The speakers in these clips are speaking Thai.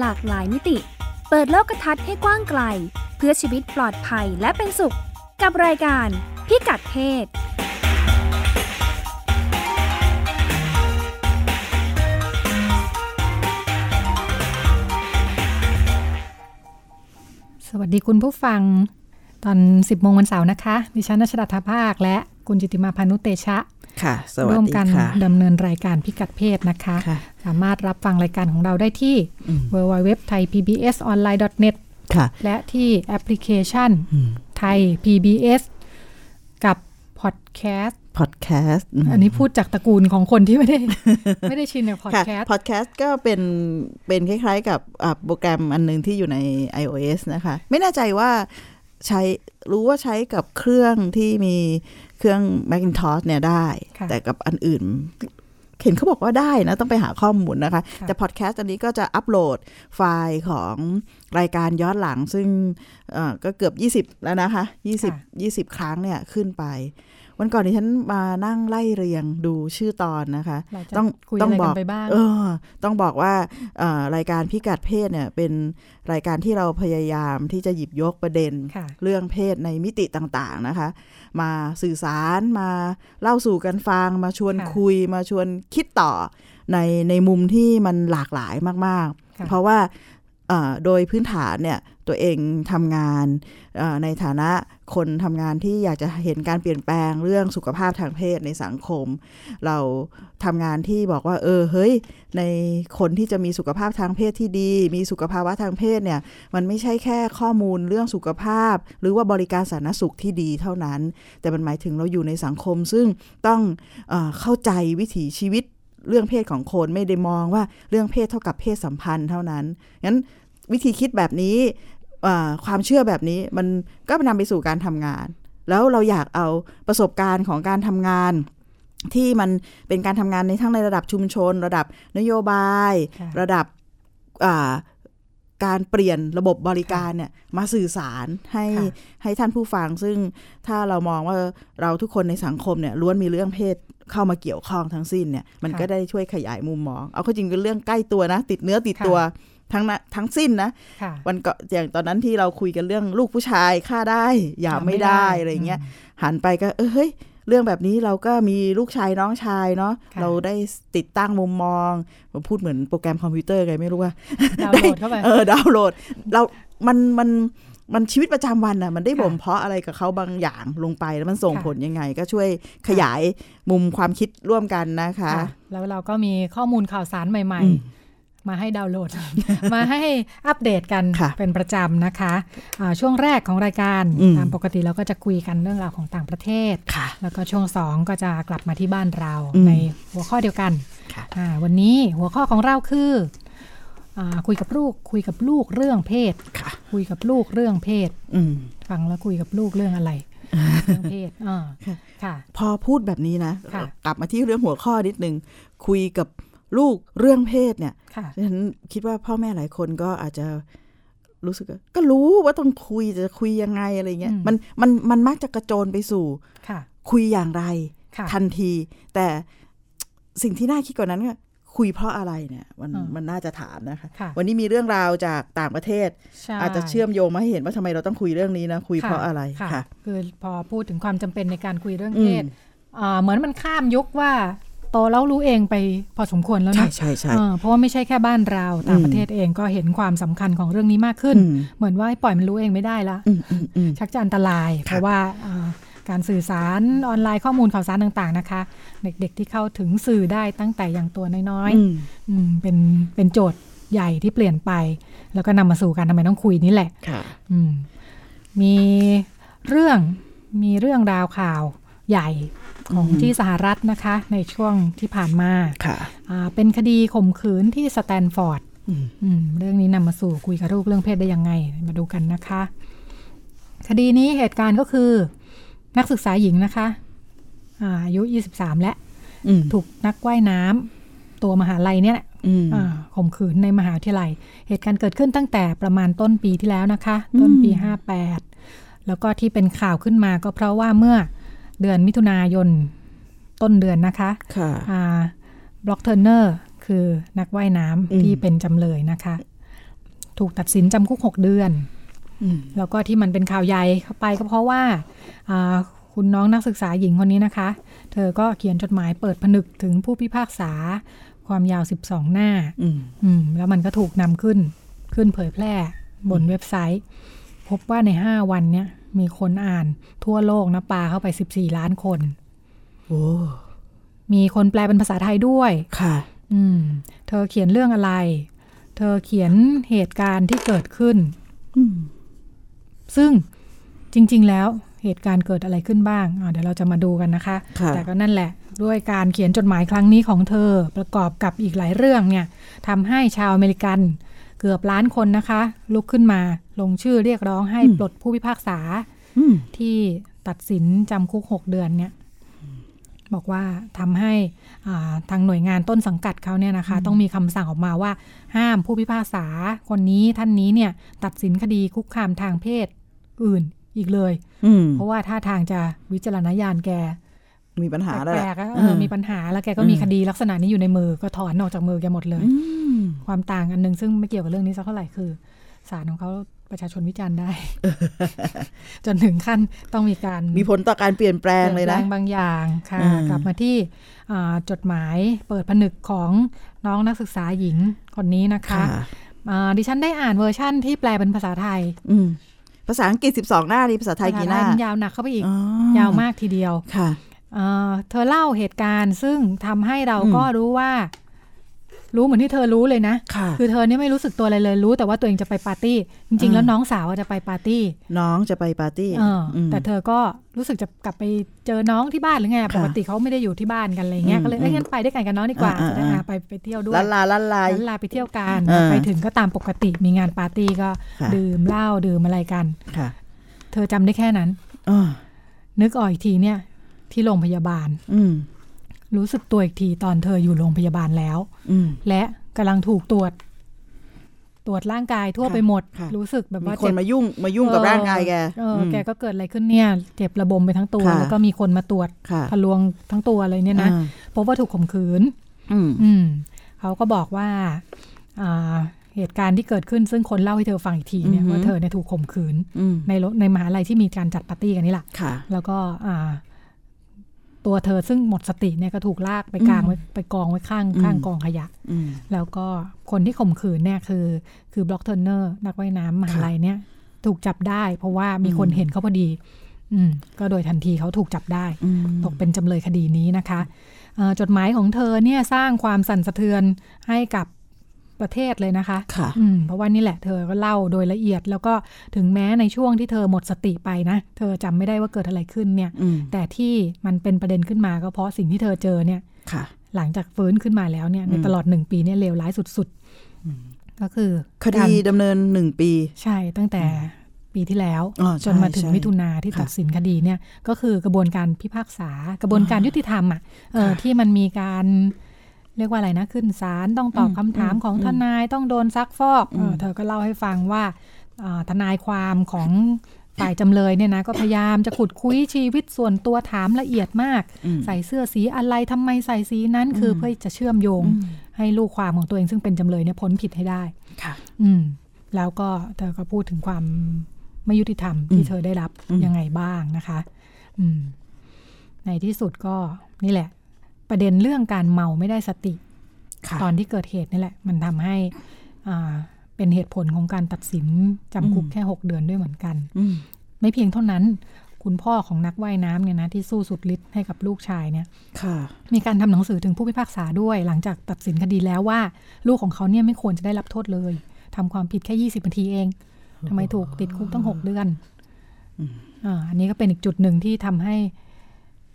หลากหลายมิติ เปิดโลกทัศน์ให้กว้างไกล เพื่อชีวิตปลอดภัยและเป็นสุข กับรายการพิกัดเพศสวัสดีคุณผู้ฟัง ตอน 10โมงวันเสาร์นะคะ ดิฉันนัชดาธาภาค และคุณจิติมาพานุเตชะ ค่ะสวัสร่วมดีกันค่ะดำเนินรายการพิกัดเพศนะคะค่ะสามารถรับฟังรายการของเราได้ที่อืม www thai pbs online net ค่ะและที่แอปพลิเคชันอืมไทย PBS กับพอดแคสต์พอดแคสต์อันนี้พูดจากตระกูลของคนที่ไม่ได้ ไม่ได้ชินกับพอดค่ะแคสต์พอดแคสต์ก็เป็นเป็นคล้ายๆกับอ่าโปรแกรมอันหนึงที่อยู่ใน iOS นะคะ ไม่แน่ใจว่าใช้รู้ว่าใช้กับเครื่องที่มี เครื่อง Macintosh เนี่ยได้ค่ะแต่กับอันอื่น เห็นเขาบอกว่าได้นะ ต้องไปหาข้อมูลนะคะค่ะแต่พอดแคสต์อันนี้ก็จะอัปโหลดไฟล์ของรายการย้อนหลังซึ่งเอ่อก็เกือบ 20 แล้วนะคะ 20 20 ครั้งเนี่ยขึ้นไป วันก่อนที่ฉันมานั่งไล่เรียงดูชื่อตอนนะคะเราจะต้องคุยต้ออะงไรบกัอกนไปบ้างเออ ต้องบอกว่าเอ่อรายการพิกัดเพศเนี่ยเป็นรายการที่เราพยายามที่จะหยิบยกประเด็นค่ะเรื่องเพศในมิติต่างๆนะคะ มาสื่อสารมาเล่าสู่กันฟัง มาชวนค่ะคุยมาชวนคิดต่อในในมุมที่มันหลากหลายมากค่ะๆเพราะว่าเอ่อโดยพื้นฐานเนี่ย ตัวเองทำงานในฐานะคนทำงานที่อยากจะเห็นการเปลี่ยนแปลงเรื่องสุขภาพทางเพศในสังคม เราทำงานที่บอกว่า เออเฮ้ย ในคนที่จะมีสุขภาพทางเพศที่ดี มีสุขภาวะทางเพศเนี่ย มันไม่ใช่แค่ข้อมูลเรื่องสุขภาพ หรือว่าบริการสาธารณสุขที่ดีเท่านั้น แต่มันหมายถึงเราอยู่ในสังคม ซึ่งต้องเออเข้าใจวิถีชีวิตเรื่องเพศของคนไม่ได้มองว่าเรื่องเพศเท่ากับเพศสัมพันธ์เท่านั้นงั้นวิธีคิดแบบนี้ ความเชื่อแบบนี้มันก็นำไปสู่การทำงาน แล้วเราอยากเอาประสบการณ์ของการทำงานที่มันเป็นการทำงานในทั้งในระดับชุมชน ระดับนโยบายค่ะระดับอ่าการเปลี่ยนระบบบริการเนี่ยมาสื่อสารให้ค่ะให้ท่านผู้ฟัง ซึ่งถ้าเรามองว่าเราทุกคนในสังคมเนี่ยล้วนมีเรื่องเพศเข้ามาเกี่ยวข้องทั้งสิ้นเนี่ยมันค่ะก็ได้ช่วยขยายมุมมอง เอาเข้าจริงเป็นเรื่องใกล้ตัวนะ ติดเนื้อติดค่ะตัว ทั้งนะทั้งสิ้นนะค่ะวันก็อย่างตอนนั้นที่เราคุยกันเรื่องลูกผู้ชายฆ่าได้อย่าอย่าไม่ไม่ได้ได้อะไรเงี้ยอืมหันไปก็เออเฮ้ยเรื่องแบบนี้เราก็มีลูกชายน้องชายเนาะค่ะเราได้ติดตั้งมุมมองผมพูดเหมือนโปรแกรมคอมพิวเตอร์ไงไม่รู้ว่าดาวน์โหลดเข้าไปเออดาวน์โหลดเรา มันมันมันชีวิตประจำวันอะมันได้ค่ะบ่มเพาะอะไรกับเขาบางอย่างลงไปแล้วมันส่งค่ะผลยังไง ก็ช่วยขยายมุมความคิดร่วมกันนะคะค่ะแล้วเราก็มีข้อมูลข่าวสารใหม่อืมๆ มาให้ดาวน์โหลด มาให้อัปเดตกันค่ะเป็นประจำนะคะอ่าช่วงแรกของรายการอืมตามปกติเราก็จะคุยกันเรื่องราวของต่างประเทศค่ะแล้วก็ช่วงสองก็จะกลับมาที่บ้านเราอืมในหัวข้อเดียวกันค่ะอ่าวันนี้หัวข้อของเราคืออาคุยกับลูกคุยกับลูกเรื่องเพศค่ะคุยกับลูกเรื่องเพศอืมฟังแล้วคุยกับลูกเรื่องอะไรเรื่องเพศอ่าค่ะ พอพูดแบบนี้นะค่ะกลับมาที่เรื่องหัวข้อนิดนึง คุยกับ ลูกเรื่องเพศเนี่ยค่ะฉันคิดว่าพ่อแม่หลายคนก็อาจจะรู้สึกว่าก็รู้ว่าต้องคุยจะคุยยังไงอะไรเงี้ยอืมมันมันมันมักจะกระโจนไปสู่ค่ะ คุยอย่างไรค่ะทันที แต่สิ่งที่น่าคิดกว่านั้นก็คุยเพราะอะไรเนี่ยมันอ่ามัมันน่าจะถามนะคะค่ะวันนี้มีเรื่องราวจากต่างประเทศใช่อาจจะเชื่อมโยงมาให้เห็นว่าทำไมเราต้องคุยเรื่องนี้นะคุยเพราะอะไรค่ะค่ะคือพอพูดถึงความจำเป็นในการคุยเรื่องอืมเพศอ่าเหมือนมันข้ามยุคว่าโตแล้วรู้เองไปพอสมควรแล้วใช่นะใช่ใช่เออเพราะว่าไม่ใช่แค่บ้านเราต่างอืมประเทศเองก็เห็นความสำคัญของเรื่องนี้มากขึ้นอืมเหมือนว่าให้ปล่อยมันรู้เองไม่ได้ละอืมอืมอืมชักจะอันตราย เพราะว่าอ่าการสื่อสารออนไลน์ข้อมูลข่าวสารต่างๆนะคะ เด็กๆที่เข้าถึงสื่อได้ตั้งแต่อย่างตัวน้อยอืมๆอืมเป็นเป็นโจทย์ใหญ่ที่เปลี่ยนไป แล้วก็นำมาสู่การทำไมต้องคุยนี่แหละค่ะอืมมีเรื่องมีเรื่องราวข่าวใหญ่ ของอืมที่สหรัฐนะคะ ในช่วงที่ผ่านมาค่ะอ่าเป็นคดีข่มขืนที่สแตนฟอร์ดอืมอืมเรื่องนี้นำมาสู่คุยกับลูกเรื่องเพศได้ยังไง มาดูกันนะคะ คดีนี้เหตุการณ์ก็คือ นักศึกษาหญิงนะคะอ่าอายุ 23 และอืมถูกนักว่ายน้ำตัวมหาลัยเนี่ยแหละอืมอ่าข่มขืนในมหาวิทยาลัย เหตุการณ์เกิดขึ้นตั้งแต่ประมาณต้นปีที่แล้วนะคะ ต้นปีอืม58 แล้วก็ที่เป็นข่าวขึ้นมาก็เพราะว่าเมื่อ เดือนมิถุนายนต้นเดือนนะคะค่ะบร็อกเทอร์เนอร์คือนักว่ายน้ำอืมที่เป็นจำเลยนะคะ ถูกตัดสินจำคุก6เดือนอืมแล้วก็ที่มันเป็นข่าวใหญ่เข้าไปก็เพราะว่าอ่าคุณน้องนักศึกษาหญิงคนนี้นะคะ เธอก็เขียนจดหมายเปิดผนึกถึงผู้พิพากษาความยาว 12 หน้าอืมอืมแล้วมันก็ถูกนำขึ้นขึ้นเผยแพร่บนเว็บไซต์ พบว่าใน 5 วันเนี้ย มีคนอ่านทั่วโลกนะปาเข้าไป 14 ล้านคน โอ้มีคนแปลเป็นภาษาไทยด้วย ค่ะ อืม เธอเขียนเรื่องอะไร เธอเขียนเหตุการณ์ที่เกิดขึ้นอืมซึ่งจริง ๆ แล้วเหตุการณ์เกิดอะไรขึ้นบ้างอ่าเดี๋ยวเราจะมาดูกันนะคะค่ะแต่ก็นั่นแหละ ด้วยการเขียนจดหมายครั้งนี้ของเธอประกอบกับอีกหลายเรื่องเนี่ยทำให้ชาวอเมริกัน เกือบล้านคนนะคะ ลุกขึ้นมา ลงชื่อเรียกร้องให้ปลดผู้พิพากษาอืมที่ตัดสินจำคุก6เดือนเนี่ย บอกว่าทำให้อ่าทางหน่วยงานต้นสังกัดเขาเนี่ยนะคะ ต้องมีคำสั่งออกมาว่า ห้ามผู้พิพากษาคนนี้ท่านนี้เนี่ย ตัดสินคดีคุกคามทางเพศอื่นอีกเลยอืมเพราะว่าท่าทางจะวิจารณญาณแกมีปัญหาแล้วแปแหลละกๆอะเออมีปัญหาแล้วแกก็มีคดีลักษณะนี้อยู่ในมือก็ถอนออกจากมือแกหมดเลยอืมความต่างอันหนึ่งซึ่งไม่เกี่ยวกับเรื่องนี้สักเท่าไหร่คือศาลของเขา ประชาชนวิจารณ์ได้ จนถึงขั้นต้องมีการมีผลต่อการเปลี่ยนแปลงเลยนะปนแปบางอย่างค่ะอืมกลับมาที่อ่าจดหมายเปิดผนึกของน้องนักศึกษาหญิงคนนี้นะคะค่ะอ่าดิฉันได้อ่านเวอร์ชั่นที่แปลเป็นภาษาไทยอืมภาษาอังกฤษ 12 หน้านี่ภาษาไทยกี่หน้าภาษามันยาวหนักเข้าไปอีกอ๋อยาวมากทีเดียวค่ะเอ่อเธอเล่าเหตุการณ์ซึ่งทำให้เราอืมก็รู้ว่า รู้เหมือนที่เธอรู้เลยนะค่ะคือเธอเนี่ยไม่รู้สึกตัวอะไรเลย รู้แต่ว่าตัวเองจะไปปาร์ตี้ จริง ๆ แล้วน้องสาวอะจะไปปาร์ตี้ น้องจะไปปาร์ตี้เอออืมแต่เธอก็รู้สึกจะกลับไปเจอน้องที่บ้านหรือไงค่ะปกติเขาไม่ได้อยู่ที่บ้านกันอะไรเงี้ยอืมก็เลยเอ้ยอืมงั้นไปด้วยกันกับน้องดีกว่าอ่าจะได้อ่าพาไปไปเที่ยวด้วยลันลาลันลายนั้นลาไปเที่ยวกันอ่าไปถึงก็ตามปกติ มีงานปาร์ตี้ก็ค่ะดื่มเหล้าดื่มอะไรกันค่ะเธอจำได้แค่นั้นอ๋อนึกออกอีกทีเนี่ย ที่โรงพยาบาล อืม รู้สึกตัวอีกทีตอนเธออยู่โรงพยาบาลแล้วอืมและกำลังถูกตรวจ ตรวจร่างกายทั่วค่ะไปหมดค่ะรู้สึกแบบมีว่าคนเจ็บมายุ่งมายุ่งกับร่างกายแกเอออมแกก็เกิดอะไรขึ้นเนี่ย เจ็บระบมไปทั้งตัวค่ะแล้วก็มีคนมาตรวจค่ะทะลวงทั้งตัวเลยเนี่ยนะอ่าพบว่าถูกข่มขืนอืมอืมเขาก็บอกว่าอ่าเหตุการณ์ที่เกิดขึ้นซึ่งคนเล่าให้เธอฟังอีกทีเนี่ยอือฮึว่าเธอเนี่ยถูกข่มขืนอืมในรถในมหาลัยที่มีการจัดปาร์ตี้กันนี่แหละค่ะแล้วก็อ่า ตัวเธอซึ่งหมดสติเนี่ยก็ถูกลากไปวางไว้ไปกองไว้ข้างอืมข้างกองขยะอืมแล้วก็คนที่ข่มขืนเนี่ยคือ คือ Brock Turner นักว่ายน้ำมหาลัยเนี่ย ถูกจับได้ เพราะว่ามีคนอืมเห็นเขาพอดี อืมก็โดยทันทีเขาถูกจับได้อืมตกเป็นจำเลยคดีนี้นะคะเอ่อจดหมายของเธอเนี่ยสร้างความสั่นสะเทือนให้กับ ประเทศเลยนะคะค่ะอืมเพราะว่านี่แหละเธอก็เล่าโดยละเอียด แล้วก็ถึงแม้ในช่วงที่เธอหมดสติไปนะ เธอจำไม่ได้ว่าเกิดอะไรขึ้นเนี่ยอืมแต่ที่มันเป็นประเด็นขึ้นมาก็เพราะสิ่งที่เธอเจอเนี่ยค่ะ หลังจากฟื้นขึ้นมาแล้วเนี่ยในอืมตลอดหนึ่งปีเนี่ยเลวร้ายสุดๆก็คือคดีดำเนินหนึ่งปี ใช่ตั้งแต่ปีที่แล้วอ๋อใช่จนมาถึงใช่มิถุนาที่ค่ะตัดสินคดีเนี่ยก็คือกระบวนการพิพากษากระบวนการยุติธรรมอะเออค่ะที่มันมีการ เรียกว่าอะไรนะขึ้นศาลต้องตอบอืมคำถามอืมของอืมทนายต้องโดนซักฟอกเออมเธอก็เล่าให้ฟังว่าอ่าทนายความของฝ่ายจำเลยเนี่ยนะก็พยายามจะขุดคุยชีวิตส่วนตัวถามละเอียดมากอืมใส่เสื้อสีอะไรทำไมใส่สีนั้นคือเพื่อจะเชื่อมโยงอืมให้ลูกความของตัวเองซึ่งเป็นจำเลยเนี่ยพ้นผิดให้ได้ค่ะ อืม แล้วก็เธอก็พูดถึงความไม่ยุติธรรมที่อืมเธอได้รับอืมยังไงบ้างนะคะ อืม ในที่สุดก็นี่แหละ ประเด็นเรื่องการเมาไม่ได้สติค่ะตอนที่เกิดเหตุนี่แหละ มันทำให้อ่าเป็นเหตุผลของการตัดสินจำคุกอืมแค่หกเดือนด้วยเหมือนกันอืมไม่เพียงเท่านั้น คุณพ่อของนักว่ายน้ำเนี่ยนะที่สู้สุดฤทธิ์ให้กับลูกชายเนี่ยค่ะมีการทำหนังสือถึงผู้พิพากษาด้วย หลังจากตัดสินคดีแล้วว่า ลูกของเขาเนี่ยไม่ควรจะได้รับโทษเลยทำความผิดแค่ 20นาทีเองทำไมถูกติดคุกตั้ง 6 เดือนอืมอ่าอันนี้ก็เป็นอีกจุดหนึ่งที่ทำให้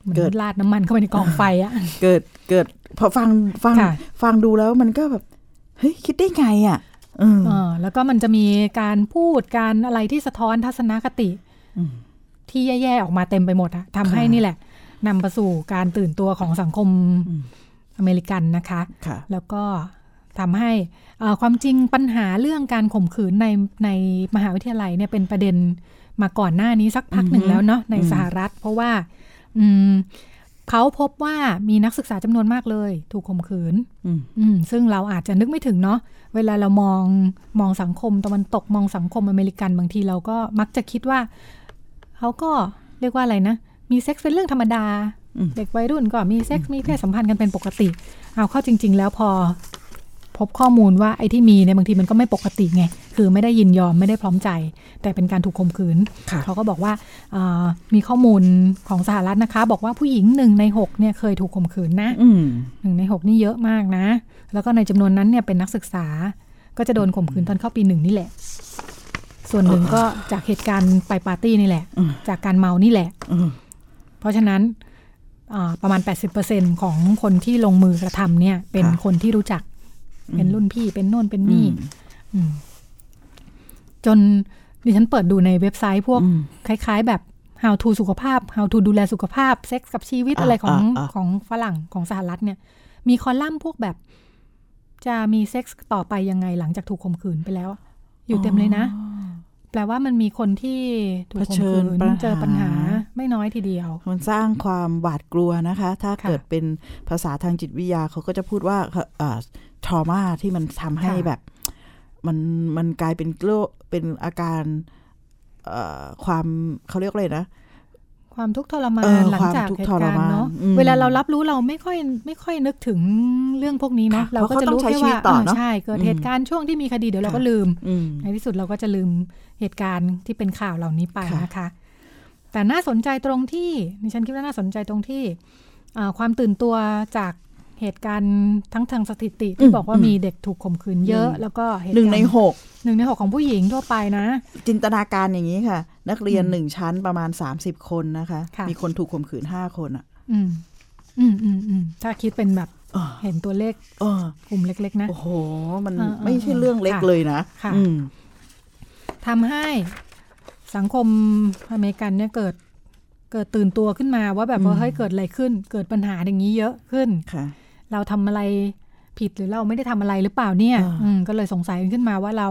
เหมือนเกิดราดน้ำมันเข้าไปในกองไฟอะเกิดเกิดพอฟังฟังค่ะฟังดูแล้วมันก็แบบเฮ้ยคิดได้ไงอะเออเออแล้วก็มันจะมีการพูดการอะไรที่สะท้อนทัศนคติอืมที่แย่ๆออกมาเต็มไปหมดอะทำให้ค่ะนี่แหละนำไปสู่การตื่นตัวของสังคมอืมอเมริกันนะคะค่ะแล้วก็ทำให้เอ่อความจริงปัญหาเรื่องการข่มขืนในในมหาวิทยาลัยเนี่ยเป็นประเด็นมาก่อนหน้านี้สักพักหนึ่งอือฮึแล้วเนาะในอืมสหรัฐ เพราะว่า อืมเขาพบว่ามีนักศึกษาจำนวนมากเลย ถูกข่มขืนอืมอืมซึ่งเราอาจจะนึกไม่ถึงเนาะเวลาเรามองมองสังคมตะวันตกมองสังคมอเมริกันบางทีเราก็มักจะคิดว่าเขาก็เรียกว่าอะไรนะมีเซ็กซ์เป็นเรื่องธรรมดาอืมเด็กวัยรุ่นก็มีเซ็กซ์มีเพศสัมพันธ์กันเป็นปกติ เอาเข้าจริง ๆ แล้วพอ พบข้อมูลว่าไอ้ที่มีเนี่ยบางทีมันก็ไม่ปกติไง คือไม่ได้ยินยอมไม่ได้พร้อมใจ แต่เป็นการถูกข่มขืนค่ะเขาก็บอกว่าอ่ามีข้อมูลของสหรัฐนะคะ บอกว่าผู้หญิงหนึ่งในหกเนี่ยเคยถูกข่มขืนนะอืมหนึ่งในหกนี่เยอะมากนะ แล้วก็ในจำนวนนั้นเนี่ยเป็นนักศึกษา ก็จะโดนข่มขืนตอนเข้าปีหนึ่งนี่แหละ ส่วนหนึ่งก็จากเหตุการณ์ไปปาร์ตี้นี่แหละอืมจากการเมานี่แหละอืมเพราะฉะนั้นอ่าประมาณ 80%ของคนที่ลงมือกระทำเนี่ยเป็นคนที่รู้จัก เป็นรุ่นพี่เป็นโน่นเป็นนี่อืมจนดิฉันเปิดดูในเว็บไซต์พวกอืมคล้าย ๆ แบบ how to สุขภาพ how to ดูแลสุขภาพ เซ็กส์กับชีวิตอ่าอะไรของอ่าอ่าของฝรั่งของสหรัฐเนี่ย มีคอลัมน์พวกแบบ จะมีเซ็กส์ต่อไปยังไงหลังจากถูกข่มขืนไปแล้ว อยู่เต็มเลยนะ แปลว่ามันมีคนที่ถูกข่มเผชิขืญนปัญหาเจอปัญหาไม่น้อยทีเดียว มันสร้างความหวาดกลัวนะคะ ถ้าค่ะเกิดเป็นภาษาทางจิตวิทยาเขาก็จะพูดว่าเอ่อทรมาที่มันทำให้ค่ะแบบ มันมันกลายเป็นโรคเป็นอาการเอ่อความเขาเรียกว่าอะไรนะ ความทุกข์ทรมาเอนอหลังจากความทุกข์เหทตุรการมาณ์นเนาะอืมเวลาเรารับรู้เราไม่ค่อยไม่ค่อยนึกถึงเรื่องพวกนี้เนาะค่ะเราก็จะรู้เพราะเขาต้องใช้แค่ชีวิว่าตต่อเออเนอะใช่เกิดอืมเหตุการณ์ช่วงที่มีคดีเดี๋ยวเราค่ะก็ลืมอืม ในที่สุดเราก็จะลืมเหตุการณ์ที่เป็นข่าวเหล่านี้ไปค่ะนะคะ แต่น่าสนใจตรงที่ดิฉันคิดว่าน่าสนใจตรงที่อ่าความตื่นตัวจาก เหตุการณ์ทั้งทางสถิติที่บอกว่ามีเด็กถูกข่มขืนเยอะ แล้วก็เหตุหนึ่งในการณ์หกหนึ่งในหกของผู้หญิงทั่วไปนะ จินตนาการอย่างนี้ค่ะ นักเรียนอืมหนึ่งชั้นประมาณ30คนนะคะค่ะมีคนถูกข่มขืนห้าคนอะ อืม อืมอืมอืมถ้าคิดเป็นแบบเออเห็นตัวเลขเออกลุ่มเล็ก ๆ นะ โอ้โห มันเออเออไม่ใช่เรื่องเล็กค่ะเลยนะค่ะอืมทำให้สังคมอเมริกันเนี่ยเกิดเกิดตื่นตัวขึ้นมาว่าแบบว่าอืมเฮ้ยเกิดอะไรขึ้น เกิดปัญหาอย่างนี้เยอะขึ้นค่ะ เราทำอะไรผิดหรือเราไม่ได้ทำอะไรหรือเปล่าเนี่ยอ่าอืมก็เลยสงสัยขึ้นมาว่าเรา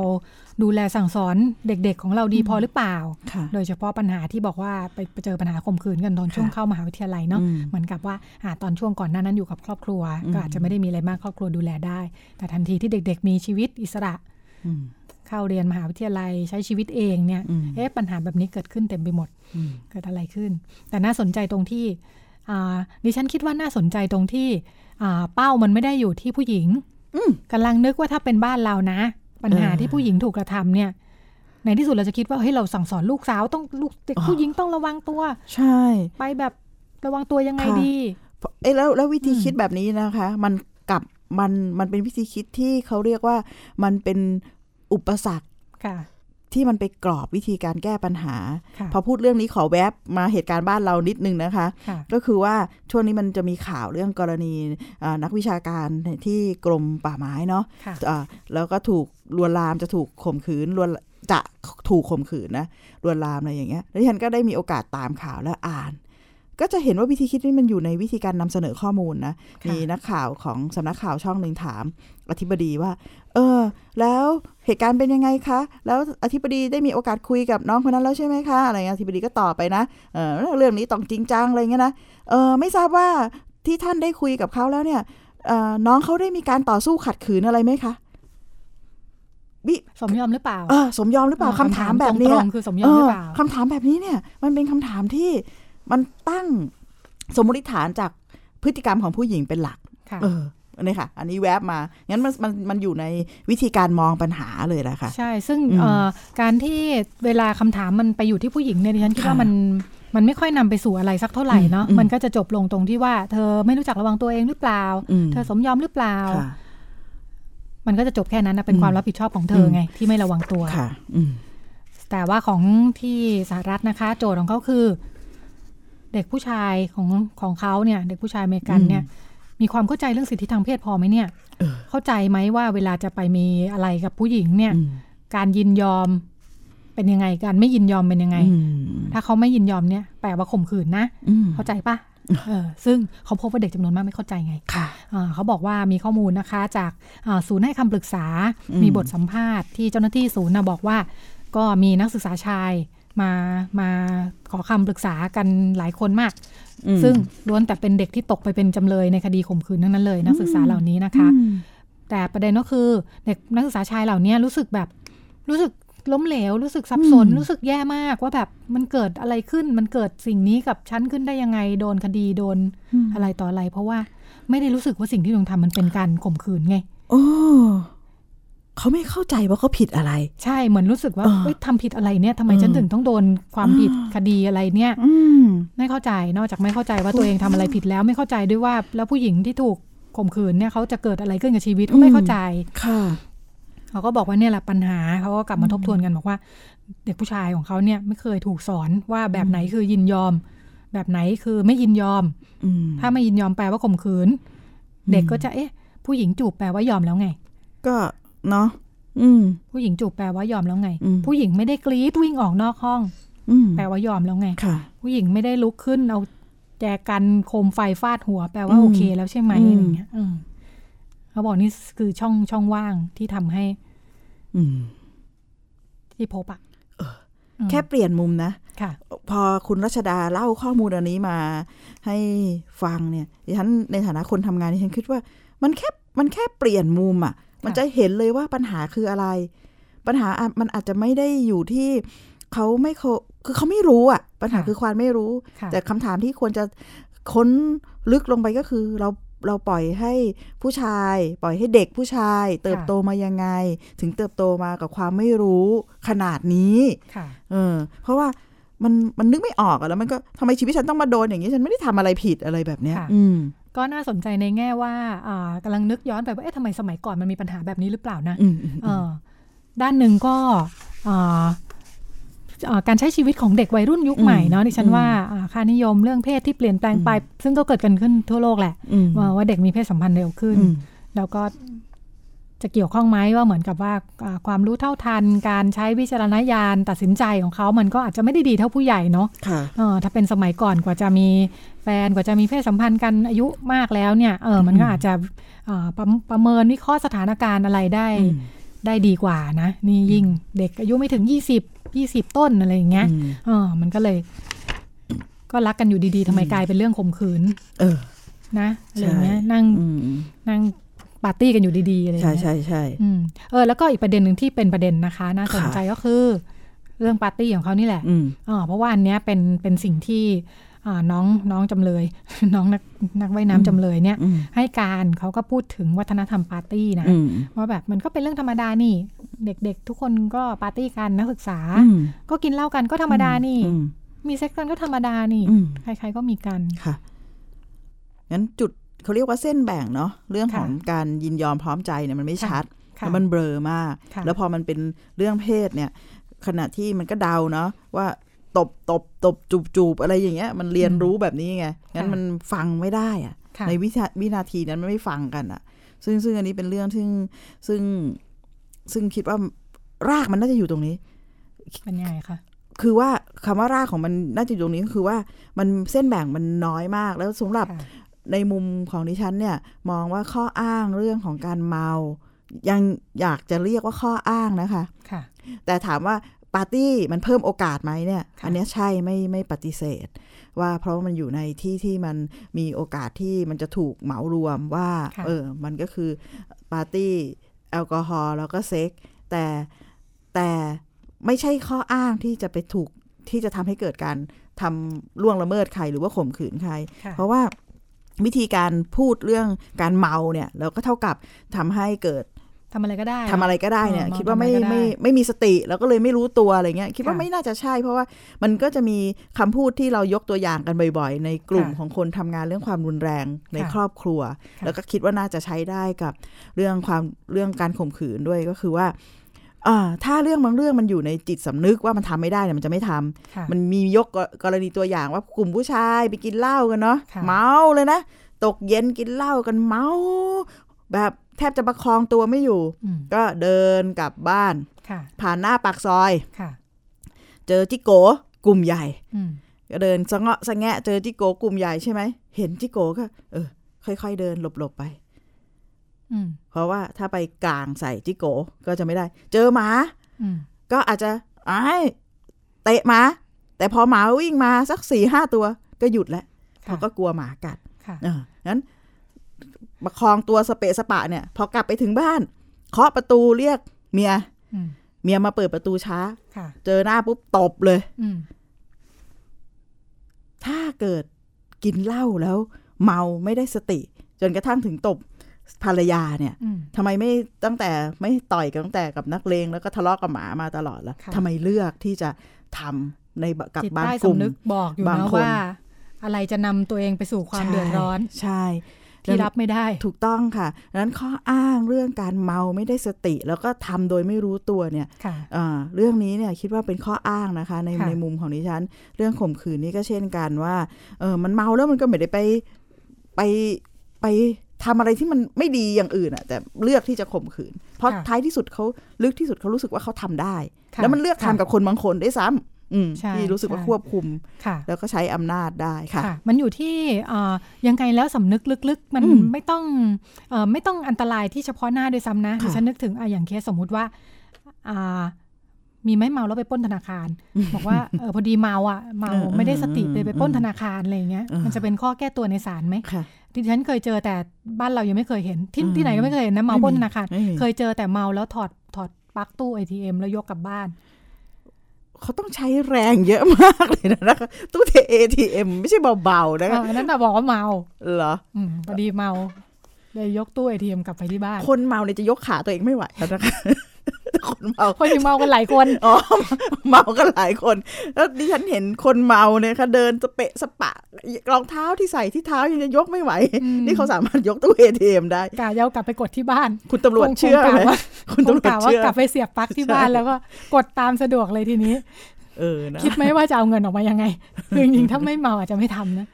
ดูแลสั่งสอนเด็กๆของเราดีพอหรือเปล่าค่ะโดยเฉพาะปัญหาที่บอกว่าไปไปเจอปัญหาข่มขืนกันตอนช่วงค่ะเข้ามหาวิทยาลัยเนาะอืมเหมือนกับว่าอ่าตอนช่วงก่อนหน้านั้นอยู่กับครอบครัวอืมก็อาจจะไม่ได้มีอะไรมากครอบครัวดูแลได้ แต่ทันทีที่เด็ก ๆ มีชีวิตอิสระอืมเข้าเรียนมหาวิทยาลัยใช้ชีวิตเองเนี่ยอืมเอ๊ะปัญหาแบบนี้เกิดขึ้นเต็มไปหมดอืมเกิดอะไรขึ้น แต่น่าสนใจตรงที่อ่าดิฉันคิดว่าน่าสนใจตรงที่อ่า เป้ามันไม่ได้อยู่ที่ผู้หญิงอืมกำลังนึกว่าถ้าเป็นบ้านเรานะ ปัญหาเออที่ผู้หญิงถูกกระทำเนี่ยในที่สุดเราจะคิดว่าเฮ้ยเราสั่งสอนลูกสาวต้องลูกเด็กอ๋อผู้หญิงต้องระวังตัว ใช่ ไปแบบระวังตัวยังไงค่ะดี เอ้ยแล้วแล้ววิธีอืมคิดแบบนี้นะคะ มันกลับมันมันเป็นวิธีคิดที่เขาเรียกว่ามันเป็นอุปสรรคค่ะ ที่มันไปกรอบวิธีการแก้ปัญหาค่ะพอพูดเรื่องนี้ขอแวบมาเหตุการณ์บ้านเรานิดนึงนะคะค่ะก็คือว่าช่วงนี้มันจะมีข่าวเรื่องกรณีอ่านักวิชาการที่กรมป่าไม้เนาะค่ะอ่าแล้วก็ถูกลวนลามจะถูกข่มขืนลวนจะถูกข่มขืนนะลวนลามอะไรอย่างเงี้ยแล้วดิฉันก็ได้มีโอกาสตามข่าวและอ่าน ก็จะเห็นว่าวิธีคิดนี่มันอยู่ในวิธีการนำเสนอข้อมูลนะค่ะมีนักข่าวของสำนักข่าวช่องหนึ่งถาม อธิบดีว่า เออ แล้วเหตุการณ์เป็นยังไงคะ แล้วอธิบดีได้มีโอกาสคุยกับน้องคนนั้นแล้วใช่ไหมคะอะไรเงี้ยอธิบดีก็ตอบไปนะเออเรื่องนี้ต้องจริงจังอะไรเงี้ยนะเออไม่ทราบว่าที่ท่านได้คุยกับเขาแล้วเนี่ยเอ่อน้องเขาได้มีการต่อสู้ขัดขืนอะไรไหมคะวิสมยอมหรือเปล่าเออสมยอมหรือเปล่าคำถามแบบเนี้ตยรงๆคือสมยอมหรือเปล่าคำถามแบบนี้เนี่ย มันเป็นคำถามที่ มันตั้งสมมติฐานจากพฤติกรรมของผู้หญิงเป็นหลักค่ะเอออันนี้ค่ะ อันนี้แวบมา งั้นมันมันมันอยู่ในวิธีการมองปัญหาเลยแหละค่ะใช่ ซึ่งอืมเอ่อการที่เวลาคำถามมันไปอยู่ที่ผู้หญิงเนี่ยดิฉันคิดค่ะว่ามันมันไม่ค่อยนำไปสู่อะไรสักเท่าไหร่เนาะอืมมันก็จะจบลงตรงที่ว่า เธอไม่รู้จักระวังตัวเองหรือเปล่าอืมเธอสมยอมหรือเปล่าค่ะมันก็จะจบแค่นั้นนะเป็นอืมความรับผิดชอบของเธอมไง ที่ไม่ระวังตัว ค่ะอืมแต่ว่าของที่สหรัฐนะคะ โจทย์ของเขาคือ เด็กผู้ชายของของเขาเนี่ย เด็กผู้ชายอเมริกันเนี่ยมีความเข้าใจเรื่องสิทธิทางเพศพอไหมเนี่ยเออเข้าใจไหมว่าเวลาจะไปมีอะไรกับผู้หญิงเนี่ยอืมการยินยอมเป็นยังไง การไม่ยินยอมเป็นยังไงอืมถ้าเขาไม่ยินยอมเนี่ยแปลว่าข่มขืนนะอืมเข้าใจปะเออซึ่งเขาพบว่าเด็กจำนวนมากไม่เข้าใจไงค่ะอ่าเขาบอกว่ามีข้อมูลนะคะ จากอ่าศูนย์ให้คำปรึกษาอืมมีบทสัมภาษณ์ที่เจ้าหน้าที่ศูนย์นะบอกว่า ก็มีนักศึกษาชาย มามาขอคำปรึกษากันหลายคนมากอืมซึ่งล้วนแต่เป็นเด็กที่ตกไปเป็นจำเลยในคดีข่มขืนทั้งนั้นเลย นักศึกษาเหล่านี้นะคะอืมแต่ประเด็นก็คือเด็กนักศึกษาชายเหล่านี้รู้สึกแบบรู้สึกล้มเหลวรู้สึกสับสนรู้สึกแย่มากว่าแบบมันเกิดอะไรขึ้นมันเกิดสิ่งนี้กับฉันขึ้นได้ยังไงโดนคดีโดนอะไรต่ออะไร เพราะว่าไม่ได้รู้สึกว่าสิ่งที่ตัวเองทำมันเป็นการข่มขืนไงโอ้ เขาไม่เข้าใจว่าเขาผิดอะไร ใช่เหมือนรู้สึกว่าเออเอ้ยทำผิดอะไรเนี่ยทำไมฉันถึงต้องโดนความผิดคดีอะไรเนี่ยอืมไม่เข้าใจนอกจากไม่เข้าใจว่าตัวเองทำอะไรผิดแล้วไม่เข้าใจด้วยว่า แล้วผู้หญิงที่ถูกข่มขืนเนี่ยเขาจะเกิดอะไรขึ้นกับชีวิตก็ไม่เข้าใจค่ะเขาก็บอกว่าเนี่ยแหละปัญหาเขาก็กลับมาทบทวนกันบอกว่า เด็กผู้ชายของเขาเนี่ยไม่เคยถูกสอนว่าแบบไหนคือยินยอม แบบไหนคือไม่ยินยอมอืมถ้าไม่ยินยอมแปลว่าข่มขืน เด็กก็จะเอ๊ะ ผู้หญิงจูบแปลว่ายอมแล้วไง ก็ เนาะอืมผู้หญิงจูบแปลว่ายอมแล้วไงอืมผู้หญิงไม่ได้กรีดวิ่งออกนอกห้องอืมแปลว่ายอมแล้วไงค่ะผู้หญิงไม่ได้ลุกขึ้นเอาแจกันโคมไฟฟาดหัว แปลว่าอืมโอเคแล้วใช่ไหมอืมอะไรเงี้ยอืมเขาบอกนี่คือช่องช่องว่างที่ทำให้อืมที่พบอะมแค่เปลี่ยนมุมนะค่ะพอคุณรัชดาเล่าข้อมูลอันนี้มา ให้ฟังเนี่ยดิฉันในฐานะคนทำงานดิฉันคิดว่า มันแค่มันแค่เปลี่ยนมุมอะ มันจะเห็นเลยว่าปัญหาคืออะไร ปัญหาอะมันอาจจะไม่ได้อยู่ที่เขาไม่เขาคือเขาไม่รู้อะ ปัญหาค่ะคือความไม่รู้ค่ะแต่คำถามที่ควรจะค้นลึกลงไปก็คือเราเราปล่อยให้ผู้ชาย ปล่อยให้เด็กผู้ชาย เติบโตมายังไง ถึงเติบโตมากับความไม่รู้ขนาดนี้ค่ะเออ เพราะว่ามันมันนึกไม่ออกอะแล้วมันก็ทำไมชีวิตฉันต้องมาโดนอย่างนี้ฉันไม่ได้ทำอะไรผิดอะไรแบบเนี้ยค่ะอืม ก็น่าสนใจในแง่ว่าอ่ากำลังนึกย้อนไปว่าเอ๊ะทำไมสมัยก่อนมันมีปัญหาแบบนี้หรือเปล่านะอืมอืมเออด้านหนึ่งก็อ่าอ่าการใช้ชีวิตของเด็กวัยรุ่นยุคใหม่เนาะดิฉันว่าอ่าค่านิยมเรื่องเพศที่เปลี่ยนแปลงไป ซึ่งก็เกิดกันขึ้นทั่วโลกแหละอืมว่าว่าเด็กมีเพศสัมพันธ์เร็วขึ้นอืมแล้วก็ จะเกี่ยวข้องไหมว่าเหมือนกับว่าอ่าความรู้เท่าทัน การใช้วิจารณญาณตัดสินใจของเขา มันก็อาจจะไม่ได้ดีเท่าผู้ใหญ่เนาะค่ะเออถ้าเป็นสมัยก่อนกว่าจะมีแฟนกว่าจะมีเพศสัมพันธ์กันอายุมากแล้วเนี่ยเออมันก็อาจจะอ่าประประเมินวิเคราะห์สถานการณ์อะไรได้อืมได้ดีกว่านะ นี่ยิ่งเด็กอายุไม่ถึง 20 20 ต้นอะไรอย่างเงี้ยอืมเออมันก็เลย ก็รักกันอยู่ดีๆทำไมกลายเป็นเรื่องข่มขืน เออนะอะไรอย่างเงี้ยนั่งอืมนั่ง ปาร์ตี้กันอยู่ดีๆอะไรอย่างใช่เงี้ยใช่ใช่อืมเออแล้วก็อีกประเด็นหนึ่งที่เป็นประเด็นนะคะน่าสนใจก็คือ เรื่องปาร์ตี้ของเขานี่แหละอืมอ่าเพราะว่าอันเนี้ยเป็นเป็นสิ่งที่อ่าน้องน้องจำเลย น้องนักนักว่ายน้ำจำเลยเนี่ยอืมให้การเขาก็พูดถึงวัฒนธรรมปาร์ตี้นะอืมว่าแบบมันก็เป็นเรื่องธรรมดานี่ เด็กๆ ทุกคนก็ปาร์ตี้กันนักศึกษาอืมก็กินเหล้ากันก็ธรรมดานี่อืมมีเซ็กซ์กันก็ธรรมดานี่อืมใครๆก็มีกันค่ะงั้นจุด เขาเรียกว่าเส้นแบ่งเนาะเรื่องของการยินยอมพร้อมใจเนี่ยมันไม่ชัดค่ะแล้วมันเบลอมากค่ะแล้วพอมันเป็นเรื่องเพศเนี่ย ขณะที่มันก็เดาเนาะว่าตบตบตบจูบจูบอะไรอย่างเงี้ย มันเรียนรู้แบบนี้ไงงั้นมันฟังไม่ได้อะค่ะในวิชาวินาทีนั้นมันไม่ฟังกันอะซึ่งซึ่งอันนี้เป็นเรื่องซึ่งซึ่งซึ่งคิดว่ารากมันน่าจะอยู่ตรงนี้เป็นยังไงคะคือว่าคำว่ารากของมันน่าจะอยู่ตรงนี้ก็คือว่ามันเส้นแบ่งมันน้อยมากแล้วสำหรับค่ะ ในมุมของดิฉันเนี่ยมองว่าข้ออ้างเรื่องของการเมา ยังอยากจะเรียกว่าข้ออ้างนะคะค่ะแต่ถามว่าปาร์ตี้มันเพิ่มโอกาสไหมเนี่ยค่ะอันเนี้ยใช่ไม่ไม่ปฏิเสธ ว่าเพราะว่ามันอยู่ในที่ที่มันมีโอกาสที่มันจะถูกเหมารวมว่าค่ะเออ มันก็คือปาร์ตี้แอลกอฮอล์แล้วก็เซ็กแต่แต่ไม่ใช่ข้ออ้างที่จะไปถูกที่จะทำให้เกิดการทำล่วงละเมิดใครหรือว่าข่มขืนใครค่ะเพราะว่า วิธีการพูดเรื่องการเมาเนี่ยแล้วก็เท่ากับทำให้เกิดทำอะไรก็ได้ทำอะไรก็ได้เนี่ยเออคิดว่าไม่ทำอะไรก็ได้ไม่ไม่มีสติแล้วก็เลยไม่รู้ตัวอะไรเงี้ยคิดว่าค่ะไม่น่าจะใช่ เพราะว่ามันก็จะมีคำพูดที่เรายกตัวอย่างกันบ่อย ๆ ในกลุ่มค่ะของคนทำงานเรื่องความรุนแรงในค่ะครอบครัวค่ะแล้วก็คิดว่าน่าจะใช้ได้กับเรื่องความเรื่องการข่มขืนด้วยก็คือว่าอ่า ถ้าเรื่องบางเรื่องมันอยู่ในจิตสำนึกว่ามันทำไม่ได้เนี่ยมันจะไม่ทำค่ะมันมียกกกรณีตัวอย่างว่ากลุ่มผู้ชายไปกินเหล้ากันเนาะค่ะเมาเลยนะ ตกเย็นกินเหล้ากันเมา แบบแทบจะประคองตัวไม่อยู่อืมก็เดินกลับบ้านค่ะผ่านหน้าปากซอยค่ะเจอจิโกกลุ่มใหญ่อืมก็เดินสะเงาะสะแงะเจอจิโกกลุ่มใหญ่ใช่ไหมเห็นจิโกก็ เออ ค่อย ๆ เดินหลบๆไปอืม เพราะว่าถ้าไปกลางใส่จิโกก็จะไม่ได้ เจอหมาอืมก็อาจจะไอ้ายเตะหมา แต่พอหมาวิ่งมาสักสี่ห้าตัว ก็หยุดแล้วค่ะเขาก็กลัวหมากัดค่ะเอองั้นประคองตัวสเปะสปะเนี่ย พอกลับไปถึงบ้าน เคาะประตูเรียกเมียอืมเมียมาเปิดประตูช้าค่ะเจอหน้าปุ๊บตบเลยอืมถ้าเกิดกินเหล้าแล้ว เมาไม่ได้สติ จนกระทั่งถึงตบ ภรรยาเนี่ยอืมทำไมไม่ตั้งแต่ไม่ต่อยกันตั้งแต่กับนักเลงแล้วก็ทะเลาะกับหมามาตลอดล่ะค่ะทำไมเลือกที่จะทำในกับจิตบางใต้กลุ่มสำนึกบอกอยู่บางนะคนว่า อะไรจะนำตัวเองไปสู่ความใช่เดือดร้อนใช่ที่รับไม่ได้ ถูกต้องค่ะดังนั้นข้ออ้างเรื่องการเมาไม่ได้สติ แล้วก็ทำโดยไม่รู้ตัวเนี่ยค่ะอ่าเรื่องนี้เนี่ยคิดว่าเป็นข้ออ้างนะคะ ในค่ะในมุมของดิฉัน เรื่องข่มขืนนี่ก็เช่นกันว่าเออมันเมาแล้วมันก็ไม่ได้ไปไปไป ทำอะไรที่มันไม่ดีอย่างอื่นอะแต่เลือกที่จะข่มขืน เพราะค่ะท้ายที่สุดเขาลึกที่สุดเขารู้สึกว่าเขาทำได้ค่ะแล้วมันเลือกทำค่ะกับคนบางคนได้วยซ้ำอืมใช่ที่รู้สึกว่าใช่ควบคุมค่ะแล้วก็ใช้อำนาจได้ค่ะค่ะ มันอยู่ที่เอ่อยังไงแล้วสำนึกลึกๆ มันอืมไม่ต้องเออไม่ต้องอันตรายที่เฉพาะหน้าด้วยซ้ำนะค่ะดิฉันนึกถึงอะอย่างเคสสมมุติว่าอ่ามีไหมเมาแล้วไปปล้นธนาคาร บอกว่าเออพอดีเมาอะเมาเออเออไม่ได้สติไปเออไปปล้นธนาคารอะไรอย่างเงี้ยเออมันจะเป็นข้อแก้ตัวในศาลไหมค่ะ ที่ฉันเคยเจอแต่บ้านเรายังไม่เคยเห็น ที่อืมที่ไหนก็ไม่เคยเห็นนะเมาไม่มีปล้นธนาคารไม่มีเคยเจอแต่เมาแล้วถอดถอดปลั๊กตู้ ATM แล้วยกกลับบ้านเขาต้องใช้แรงเยอะมากเลยนะคะตู้เท ATM ไม่ใช่เบาๆนะเอคะออันนั้นน่ะบอกว่าเมาเหรออืมพอดีเมาเลยยกตู้ ATM กลับไปที่บ้าน คนเมาเนี่ยจะยกขาตัวเองไม่ไหวแล้วนะคะ คนเมาคนที่เมากันหลายคนอ๋อเมากันหลายคน แล้วดิฉันเห็นคนเมาเนี่ยค่ะเดินสเปะสปะรองเท้าที่ใส่ที่เท้ายังจะยกไม่ไหวอืมนี่เขาสามารถยกตู้ ATM ได้กาจะเอากลับไปกดที่บ้าน คุณตำรวจคงเชื่อคงไหมกะว่าคุณคงตำรวจกะว่าเชื่อกลับไปเสียบปลั๊กที่ใช่บ้านแล้วก็กดตามสะดวกเลยทีนี้ เออนะคิดไหมว่าจะเอาเงินออกมายังไงคือจริงๆถ้าไม่เมาอาจจะไม่ทำนะ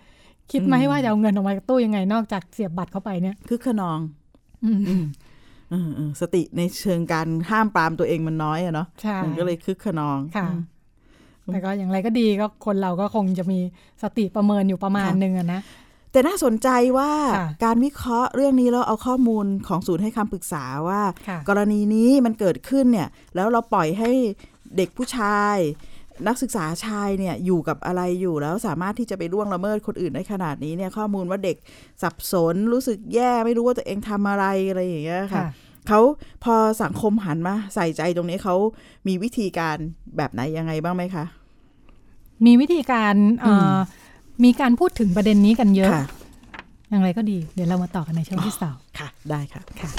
คิดไหมอืมว่าจะเอาเงินออกมาจากตู้ยังไงนอกจากเสียบบัตรเข้าไปเนี่ยคือขนอง อื มอืมเออเออสติในเชิงการห้ามปรามตัวเองมันน้อยอะเนาะใช่มันก็เลยคึกขนองค่ะอืมแต่ก็อย่างไรก็ดีก็คนเราก็คงจะมีสติประเมินอยู่ประมาณค่ะหนึ่งอะนะแต่น่าสนใจว่าค่ะการวิเคราะห์เรื่องนี้แล้วเอาข้อมูลของศูนย์ให้คำปรึกษาว่าค่ะกรณีนี้มันเกิดขึ้นเนี่ย แล้วเราปล่อยให้เด็กผู้ชาย นักศึกษาชายเนี่ยอยู่กับอะไรอยู่แล้วสามารถที่จะไปล่วงละเมิดคนอื่นได้ขนาดนี้เนี่ยข้อมูลว่าเด็กสับสนรู้สึกแย่ไม่รู้ว่าตัวเองทำอะไรอะไรอย่างเงี้ยค่ะค่ะเขาพอสังคมหันมาใส่ใจตรงนี้เขามีวิธีการแบบไหนยังไงบ้างไหมคะ มีวิธีการเอ่ออมีการพูดถึงประเด็นนี้กันเยอะค่ะอย่างไรก็ดี เดี๋ยวเรามาต่อกันในช่วงที่สองค่ะ ได้ค่ะค่ะ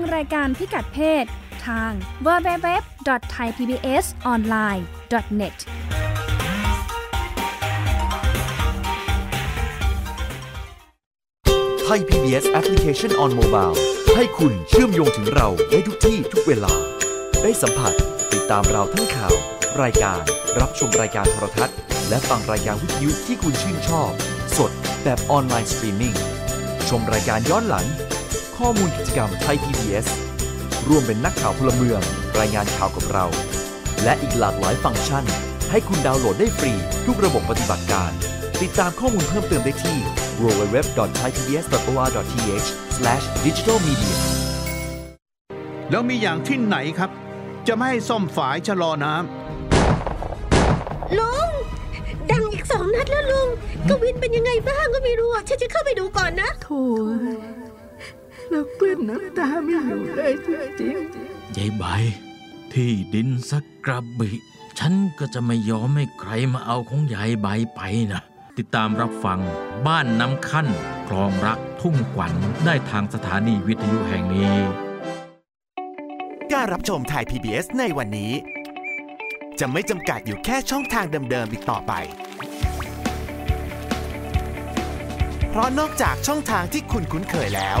งฟังรายการพิกัดเพศ ทาง www.thaipbsonline.net ไทย PBS Application on Mobile ให้คุณเชื่อมโยงถึงเราได้ทุกที่ทุกเวลา ได้สัมผัสติดตามเราทั้งข่าว รายการรับชมรายการโทรทัศน์ และฟังรายการวิทยุที่คุณชื่นชอบ สดแบบออนไลน์สตรีมมิ่งชมรายการย้อนหลัง ข้อมูลกิจกรรมไทย PBS ร่วมเป็นนักข่าวพลเมือง รายงานข่าวกับเรา และอีกหลากหลายฟังก์ชัน ให้คุณดาวน์โหลดได้ฟรี ทุกระบบปฏิบัติการ ติดตามข้อมูลเพิ่มเติมได้ที่ www.thaipbs.or.th/digitalmedia แล้วมีอย่างที่ไหนครับ จะไม่ให้ซ่อมฝายชะลอน้ำลุง ดังอีกสองนัดแล้วลุงกวินเป็นยังไงบ้างก็ไม่รู้อะฉันจะเข้าไปดูก่อนนะโถ่ แล้วกลืนน้ำตาไม่อยู่เลยจริงยายใบ ที่ดินสักกระบิฉันก็จะไม่ยอมให้ใครมาเอาของยายใบไปนะ ติดตามรับฟังบ้านน้ำขั้นคลองรักทุ่งขวัญได้ทางสถานีวิทยุแห่งนี้ การรับชมไทย PBS ในวันนี้ จะไม่จำกัดอยู่แค่ช่องทางเดิมๆอีกต่อไป เพราะนอกจากช่องทางที่คุณคุ้นเคยแล้ว